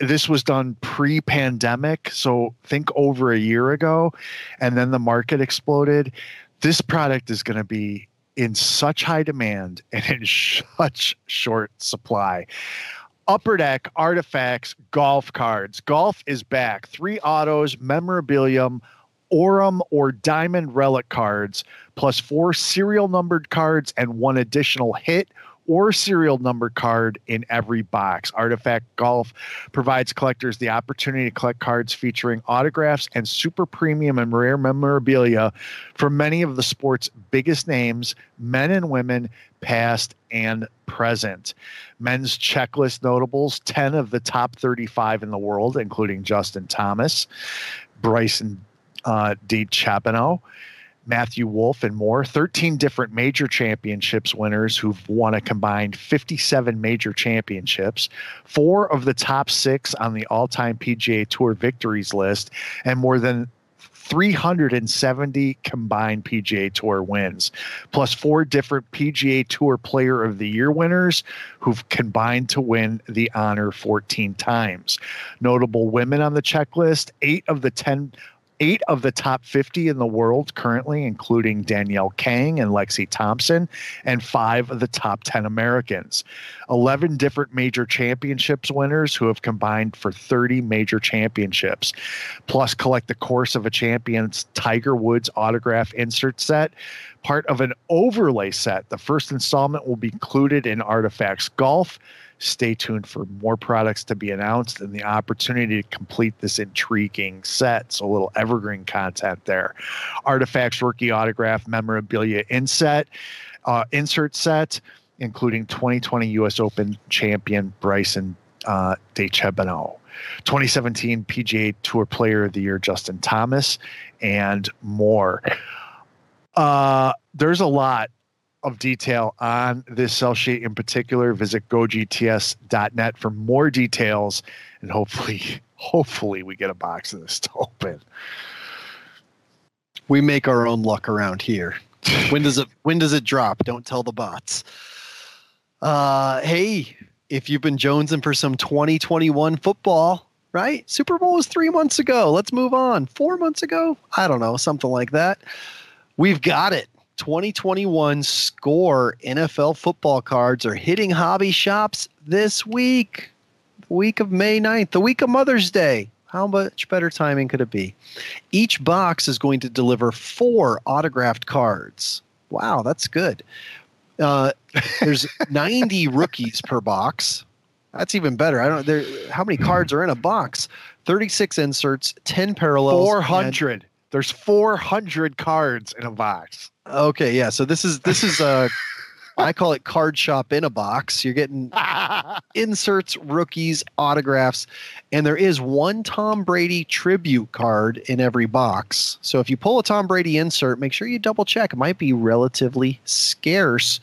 this was done pre-pandemic so think over a year ago and then the market exploded this product is going to be in such high demand and in such short supply. Upper deck artifacts golf cards. Golf is back. Three autos memorabilium Aurum or Diamond Relic cards, plus four serial numbered cards and one additional hit or serial number card in every box. Artifact Golf provides collectors the opportunity to collect cards featuring autographs and super premium and rare memorabilia from many of the sport's biggest names, men and women, past and present. Men's checklist notables 10 of the top 35 in the world, including Justin Thomas, Bryson uh, DeChambeau, Matthew Wolff, and more. 13 different major championships winners who've won a combined 57 major championships, four of the top six on the all time PGA Tour victories list, and more than 370 combined PGA Tour wins, plus four different PGA Tour Player of the Year winners who've combined to win the honor 14 times. Notable women on the checklist eight of the 10 eight of the top 50 in the world currently, including Danielle Kang and Lexi Thompson, and five of the top 10 Americans. 11 different major championships winners who have combined for 30 major championships. Plus, collect the course of a champion's Tiger Woods autograph insert set part of an overlay set. The first installment will be included in Artifacts Golf, Stay tuned for more products to be announced and the opportunity to complete this intriguing set. So, a little evergreen content there. Artifacts rookie autograph memorabilia inset, uh, insert set, including 2020 U.S. Open champion Bryson uh, DeChambeau. 2017 PGA Tour Player of the Year Justin Thomas, and more. Uh, there's a lot of detail on this sell sheet in particular, visit gogts.net for more details and hopefully, hopefully we get a box of this to open. We make our own luck around here. when does it when does it drop? Don't tell the bots. Uh hey, if you've been jonesing for some 2021 football, right? Super Bowl was three months ago. Let's move on. Four months ago? I don't know, something like that. We've got it 2021 score NFL football cards are hitting hobby shops this week, the week of May 9th, the week of Mother's Day. How much better timing could it be? Each box is going to deliver four autographed cards. Wow, that's good. Uh, there's 90 rookies per box. That's even better. I don't. There. How many cards are in a box? 36 inserts, 10 parallels. 400. There's 400 cards in a box. Okay, yeah. So this is this is uh I call it card shop in a box. You're getting inserts, rookies, autographs, and there is one Tom Brady tribute card in every box. So if you pull a Tom Brady insert, make sure you double check. It might be relatively scarce.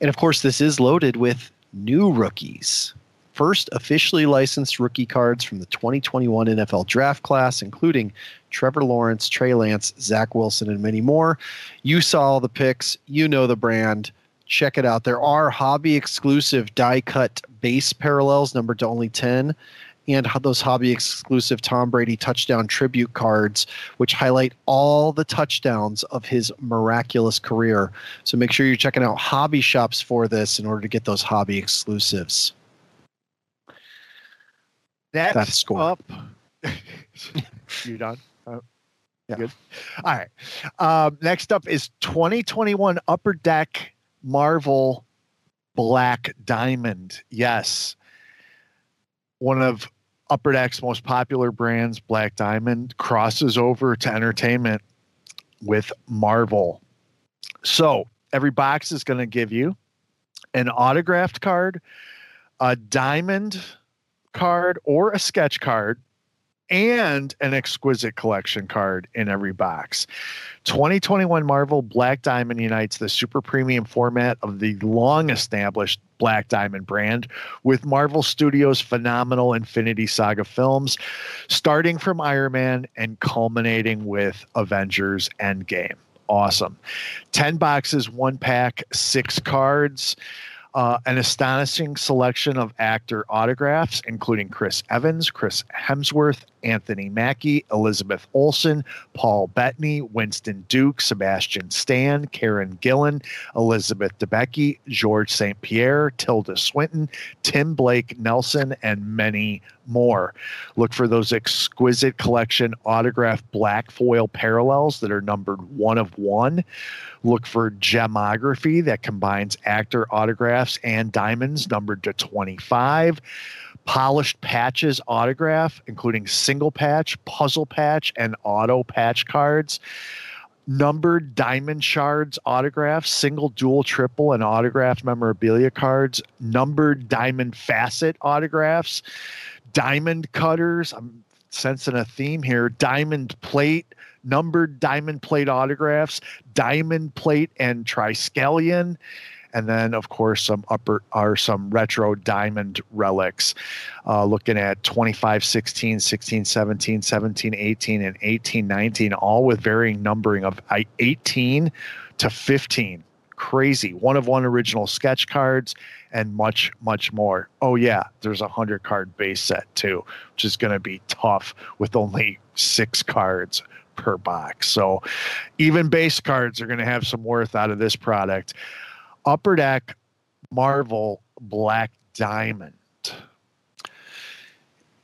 And of course, this is loaded with new rookies. First officially licensed rookie cards from the 2021 NFL draft class, including Trevor Lawrence, Trey Lance, Zach Wilson, and many more. You saw all the picks. You know the brand. Check it out. There are hobby exclusive die cut base parallels numbered to only 10 and those hobby exclusive Tom Brady touchdown tribute cards, which highlight all the touchdowns of his miraculous career. So make sure you're checking out hobby shops for this in order to get those hobby exclusives. Next That's score. up. you done? Uh, Good. All right. Um, next up is 2021 Upper Deck Marvel Black Diamond. Yes. One of Upper Deck's most popular brands, Black Diamond, crosses over to entertainment with Marvel. So every box is going to give you an autographed card, a diamond card, or a sketch card, and an exquisite collection card in every box. 2021 Marvel Black Diamond unites the super premium format of the long established Black Diamond brand with Marvel Studios' phenomenal Infinity Saga films, starting from Iron Man and culminating with Avengers Endgame. Awesome. 10 boxes, one pack, six cards uh, an astonishing selection of actor autographs, including Chris Evans, Chris Hemsworth, Anthony Mackie, Elizabeth Olsen, Paul Bettany, Winston Duke, Sebastian Stan, Karen Gillan, Elizabeth Debicki, George St. Pierre, Tilda Swinton, Tim Blake Nelson, and many more. Look for those exquisite collection autographed black foil parallels that are numbered one of one. Look for gemography that combines actor autographs and diamonds numbered to 25 polished patches autograph, including single patch, puzzle patch, and auto patch cards. Numbered diamond shards autographs, single, dual, triple, and autographed memorabilia cards. Numbered diamond facet autographs. Diamond cutters. I'm sensing a theme here. Diamond plate numbered diamond plate autographs, diamond plate and triskelion, and then of course some upper are some retro diamond relics uh, looking at 25 16 16 17 17 18 and 18 19 all with varying numbering of 18 to 15 crazy one of one original sketch cards and much much more oh yeah there's a 100 card base set too which is going to be tough with only six cards per box. So even base cards are going to have some worth out of this product. Upper Deck Marvel Black Diamond.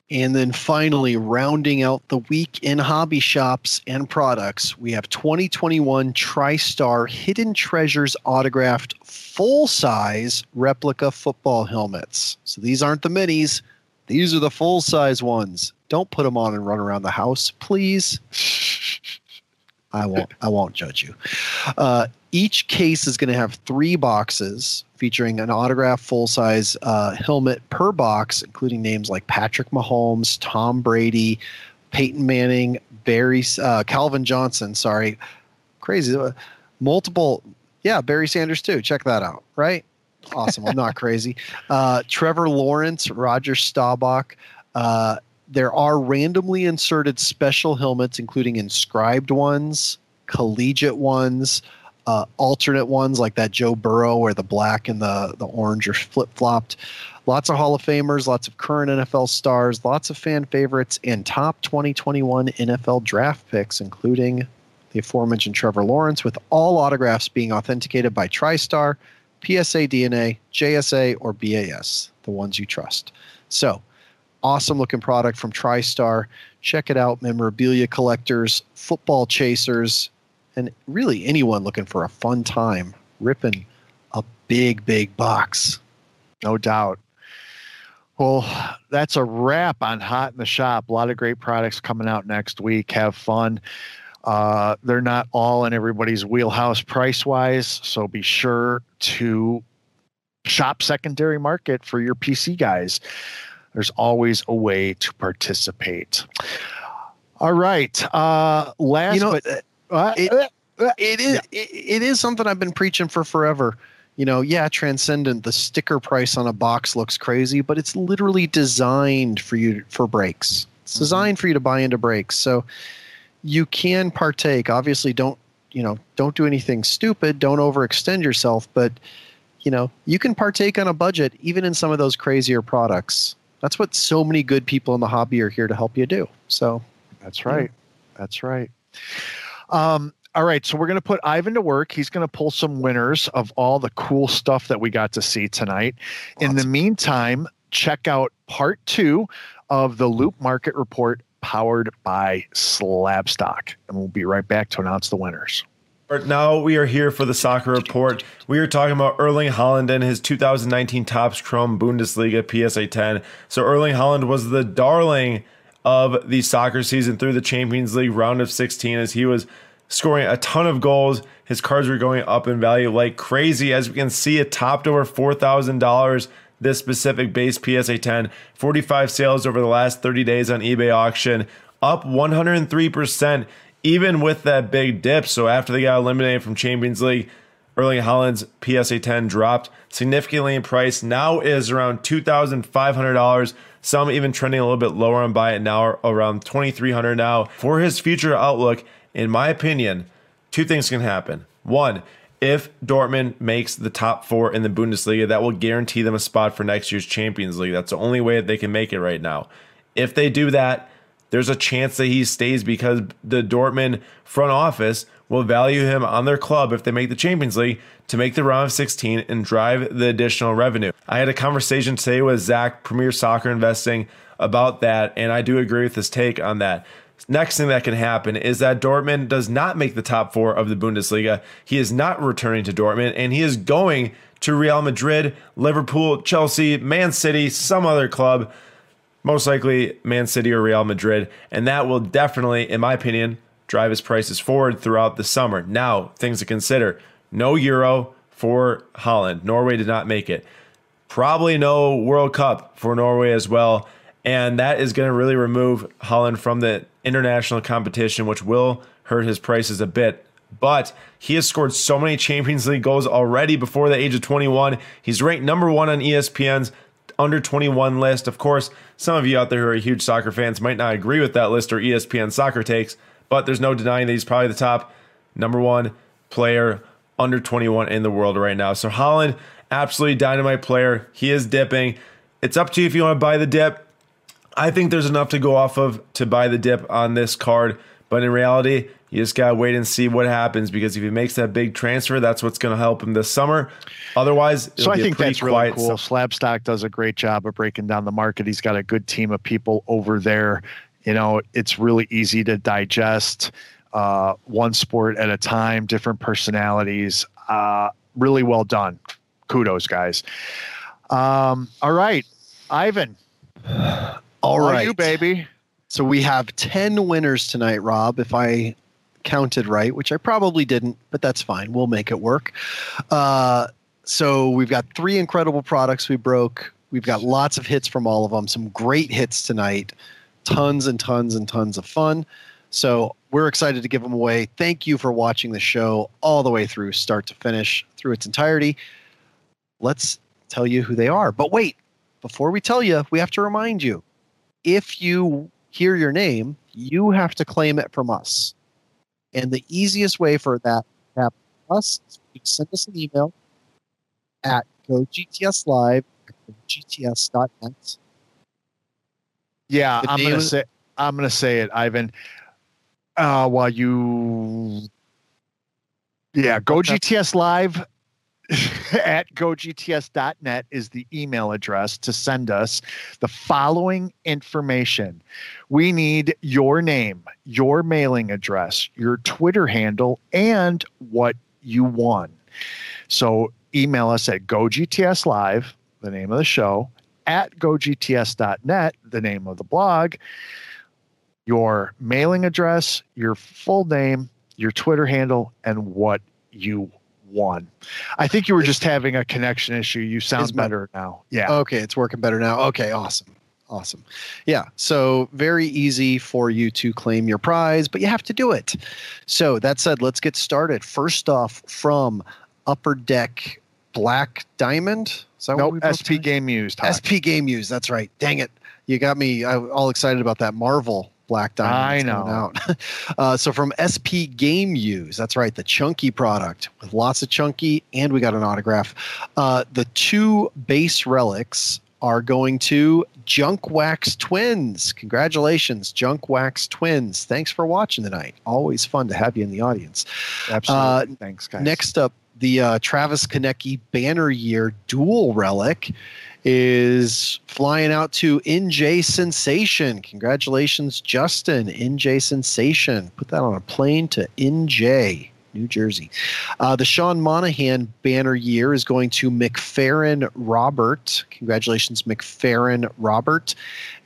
And then finally, rounding out the week in hobby shops and products, we have 2021 TriStar Hidden Treasures autographed full size replica football helmets. So these aren't the minis, these are the full size ones. Don't put them on and run around the house, please. I won't. I won't judge you. Uh, each case is going to have three boxes featuring an autographed full size uh, helmet per box, including names like Patrick Mahomes, Tom Brady, Peyton Manning, Barry, uh, Calvin Johnson. Sorry, crazy. Uh, multiple. Yeah, Barry Sanders too. Check that out. Right. Awesome. I'm not crazy. Uh, Trevor Lawrence, Roger Staubach. Uh, there are randomly inserted special helmets, including inscribed ones, collegiate ones, uh, alternate ones like that Joe Burrow where the black and the, the orange are flip flopped. Lots of Hall of Famers, lots of current NFL stars, lots of fan favorites, and top 2021 NFL draft picks, including the aforementioned Trevor Lawrence, with all autographs being authenticated by TriStar, PSA DNA, JSA, or BAS, the ones you trust. So, awesome looking product from TriStar. Check it out, memorabilia collectors, football chasers, and really anyone looking for a fun time ripping a big, big box. No doubt. Well, that's a wrap on Hot in the Shop. A lot of great products coming out next week. Have fun. Uh, they're not all in everybody's wheelhouse price wise, so be sure to shop secondary market for your PC guys. There's always a way to participate. All right. Uh, last, you know, but uh, it, it is yeah. it, it is something I've been preaching for forever. You know, yeah, Transcendent. The sticker price on a box looks crazy, but it's literally designed for you for breaks. It's mm-hmm. designed for you to buy into breaks. So you can partake. Obviously, don't you know? Don't do anything stupid. Don't overextend yourself. But you know, you can partake on a budget, even in some of those crazier products that's what so many good people in the hobby are here to help you do. So that's right. Yeah. That's right. Um, all right, so we're going to put Ivan to work. He's going to pull some winners of all the cool stuff that we got to see tonight. Lots. In the meantime, check out part two of the Loupe Market Report powered by Slabstock. And we'll be right back to announce the winners. Now we are here for the soccer report. We are talking about Erling Haaland and his 2019 Topps Chrome Bundesliga PSA 10. So Erling Haaland was the darling of the soccer season through the Champions League round of 16 as he was scoring a ton of goals. His cards were going up in value like crazy. As we can see, it topped over $4,000 this specific base PSA 10. 45 sales over the last 30 days on eBay auction, up 103%, even with that big dip. So after they got eliminated from Champions League, Erling Haaland's PSA 10 dropped significantly in price. Now is around $2,500. Some even trending a little bit lower on buy it now, around 2300 now. For his future outlook, in my opinion, two things can happen. One, if Dortmund makes the top four in the Bundesliga, that will guarantee them a spot for next year's Champions League. That's the only way that they can make it right now. If they do that, there's a chance that he stays because the Dortmund front office will value him on their club if they make the Champions League to make the round of 16 and drive the additional revenue. I had a conversation today with Zach, Premier Soccer Investing, about that, and I do agree with his take on that. Next thing that can happen is that Dortmund does not make the top four of the Bundesliga. He is not returning to Dortmund, and he is going to Real Madrid, Liverpool, Chelsea, Man City, some other club, most likely Man City or Real Madrid. And that will definitely, in my opinion, drive his prices forward throughout the summer. Now, things to consider no Euro for Haaland. Norway did not make it. Probably no World Cup for Norway as well. And that is going to really remove Haaland from the international competition, which will hurt his prices a bit. But he has scored so many Champions League goals already before the age of 21. He's ranked number one on ESPN's under 21 list. Of course, some of you out there who are huge soccer fans might not agree with that list or ESPN soccer takes, but there's no denying that he's probably the top number one player under 21 in the world right now. So Haaland, absolutely dynamite player. He is dipping. It's up to you if you want to buy the dip. I think there's enough to go off of to buy the dip on this card, but in reality, you just gotta wait and see what happens because if he makes that big transfer, that's what's gonna help him this summer. Otherwise, so I think that's really cool. Slabstock does a great job of breaking down the market. He's got a good team of people over there. You know, it's really easy to digest uh, one sport at a time, different personalities. Uh, really well done. Kudos, guys. Um, all right, Ivan. all right, are you baby. So we have 10 winners tonight, Rob, if I counted right, which I probably didn't, but that's fine. We'll make it work. Uh, so we've got three incredible products we broke. We've got lots of hits from all of them, some great hits tonight, tons and tons and tons of fun. So we're excited to give them away. Thank you for watching the show all the way through, start to finish, through its entirety. Let's tell you who they are. But wait, before we tell you, we have to remind you if you hear your name, you have to claim it from us. And the easiest way for that to happen to us is you send us an email at gogtslive at gts.net. Yeah, The I'm gonna of- say I'm gonna say it, Ivan. Uh, while you, yeah, go GTS live at gogts.net is the email address to send us the following information. We need your name, your mailing address, your Twitter handle, and what you won. So email us at gogtslive, the name of the show, at gogts.net, the name of the blog, your mailing address, your full name, your Twitter handle, and what you won. I think you were just having a connection issue. You sound better now. Yeah. Okay, it's working better now. Okay, awesome. Awesome. Yeah, so very easy for you to claim your prize, but you have to do it. So, that said, let's get started. First off, from Upper Deck Black Diamond. Is that Nope, SP Game Used. SP Game Use. That's right. Dang it. You got me all excited about that Marvel Black Diamond. I that's coming know. Out. uh, so from SP Game Use, that's right, the chunky product with lots of chunky, and we got an autograph. Uh, the two base relics are going to Junk Wax Twins. Congratulations, Junk Wax Twins. Thanks for watching tonight. Always fun to have you in the audience. Absolutely. Uh, Thanks, guys. Next up, the uh, Travis Konecny Banner Year Dual Relic is flying out to NJ Sensation. Congratulations, Justin. NJ Sensation. Put that on a plane to NJ, New Jersey. Uh, the Sean Monahan Banner Year is going to McFerrin Robert. Congratulations, McFerrin Robert.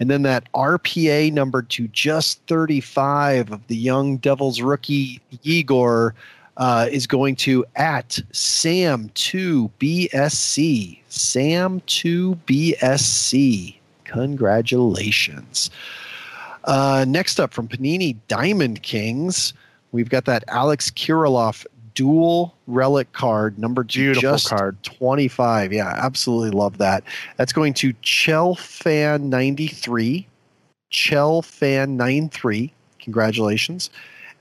And then that RPA number to just 35 of the Young Devils rookie Igor uh, is going to at Sam2BSC. Sam2BSC. Congratulations. Uh, next up from Panini Diamond Kings, we've got that Alex Kirilloff dual relic card, number two, Beautiful just card. 25. Yeah, absolutely love that. That's going to Chell Fan 93. Chell Fan 93. Congratulations.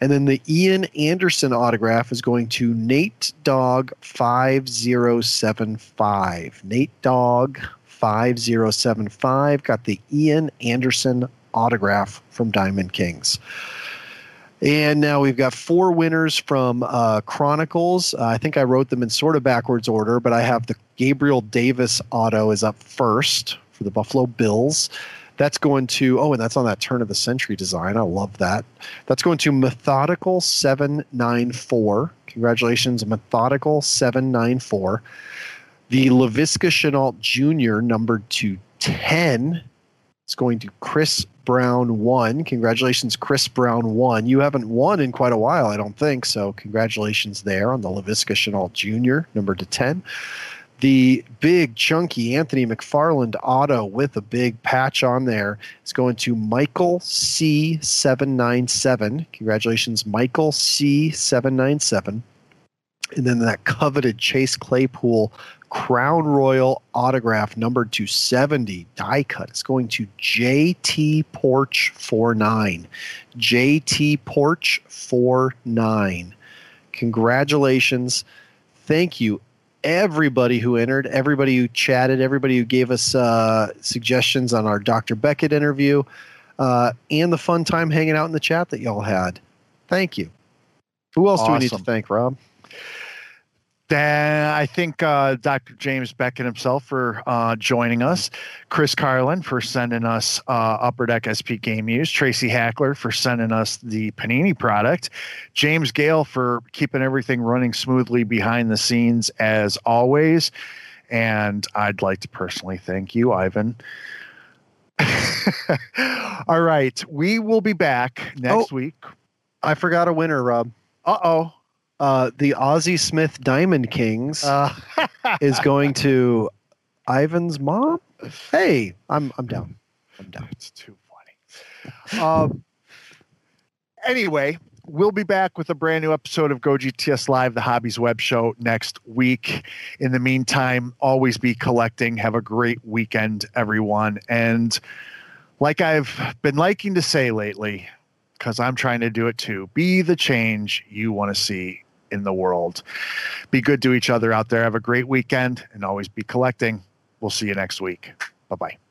And then the Ian Anderson autograph is going to Nate Dog 5075. Nate Dog 5075 got the Ian Anderson autograph from Diamond Kings. And now we've got four winners from uh, Chronicles. Uh, I think I wrote them in sort of backwards order, but I have the Gabriel Davis auto is up first for the Buffalo Bills. That's going to, oh, and that's on that turn of the century design. I love that. That's going to Methodical 794. Congratulations, Methodical 794. The Laviska Shenault Jr., numbered to 10. It's going to Chris Brown 1. Congratulations, Chris Brown 1. You haven't won in quite a while, I don't think. So, congratulations there on the Laviska Shenault Jr., number to 10. The big, chunky Anthony McFarland auto with a big patch on there is going to Michael C797. Congratulations, Michael C797. And then that coveted Chase Claypool Crown Royal autograph numbered to 70 die cut. It's going to JT Porch 49. JT Porch 49. Congratulations. Thank you, everybody who entered, everybody who chatted, everybody who gave us uh, suggestions on our Dr. Beckett interview, uh, and the fun time hanging out in the chat that y'all had. Thank you. Who else do we need to thank, Rob? Then I think uh, Dr. James Beckett himself for uh, joining us, Chris Carlin for sending us uh, Upper Deck SP Game Use, Tracy Hackler for sending us the Panini product, James Gale for keeping everything running smoothly behind the scenes as always, and I'd like to personally thank you, Ivan. All right, we will be back next Oh. week. I forgot a winner, Rob. Uh-oh. Uh The Ozzie Smith Diamond Kings Uh, is going to Ivan's mom. Hey, I'm I'm down. I'm down. It's too funny. Um, anyway, we'll be back with a brand new episode of Go GTS Live, the Hobbies Web Show, next week. In the meantime, always be collecting. Have a great weekend, everyone. And like I've been liking to say lately, because I'm trying to do it too, be the change you want to see in the world. Be good to each other out there. Have a great weekend and always be collecting. We'll see you next week. Bye bye.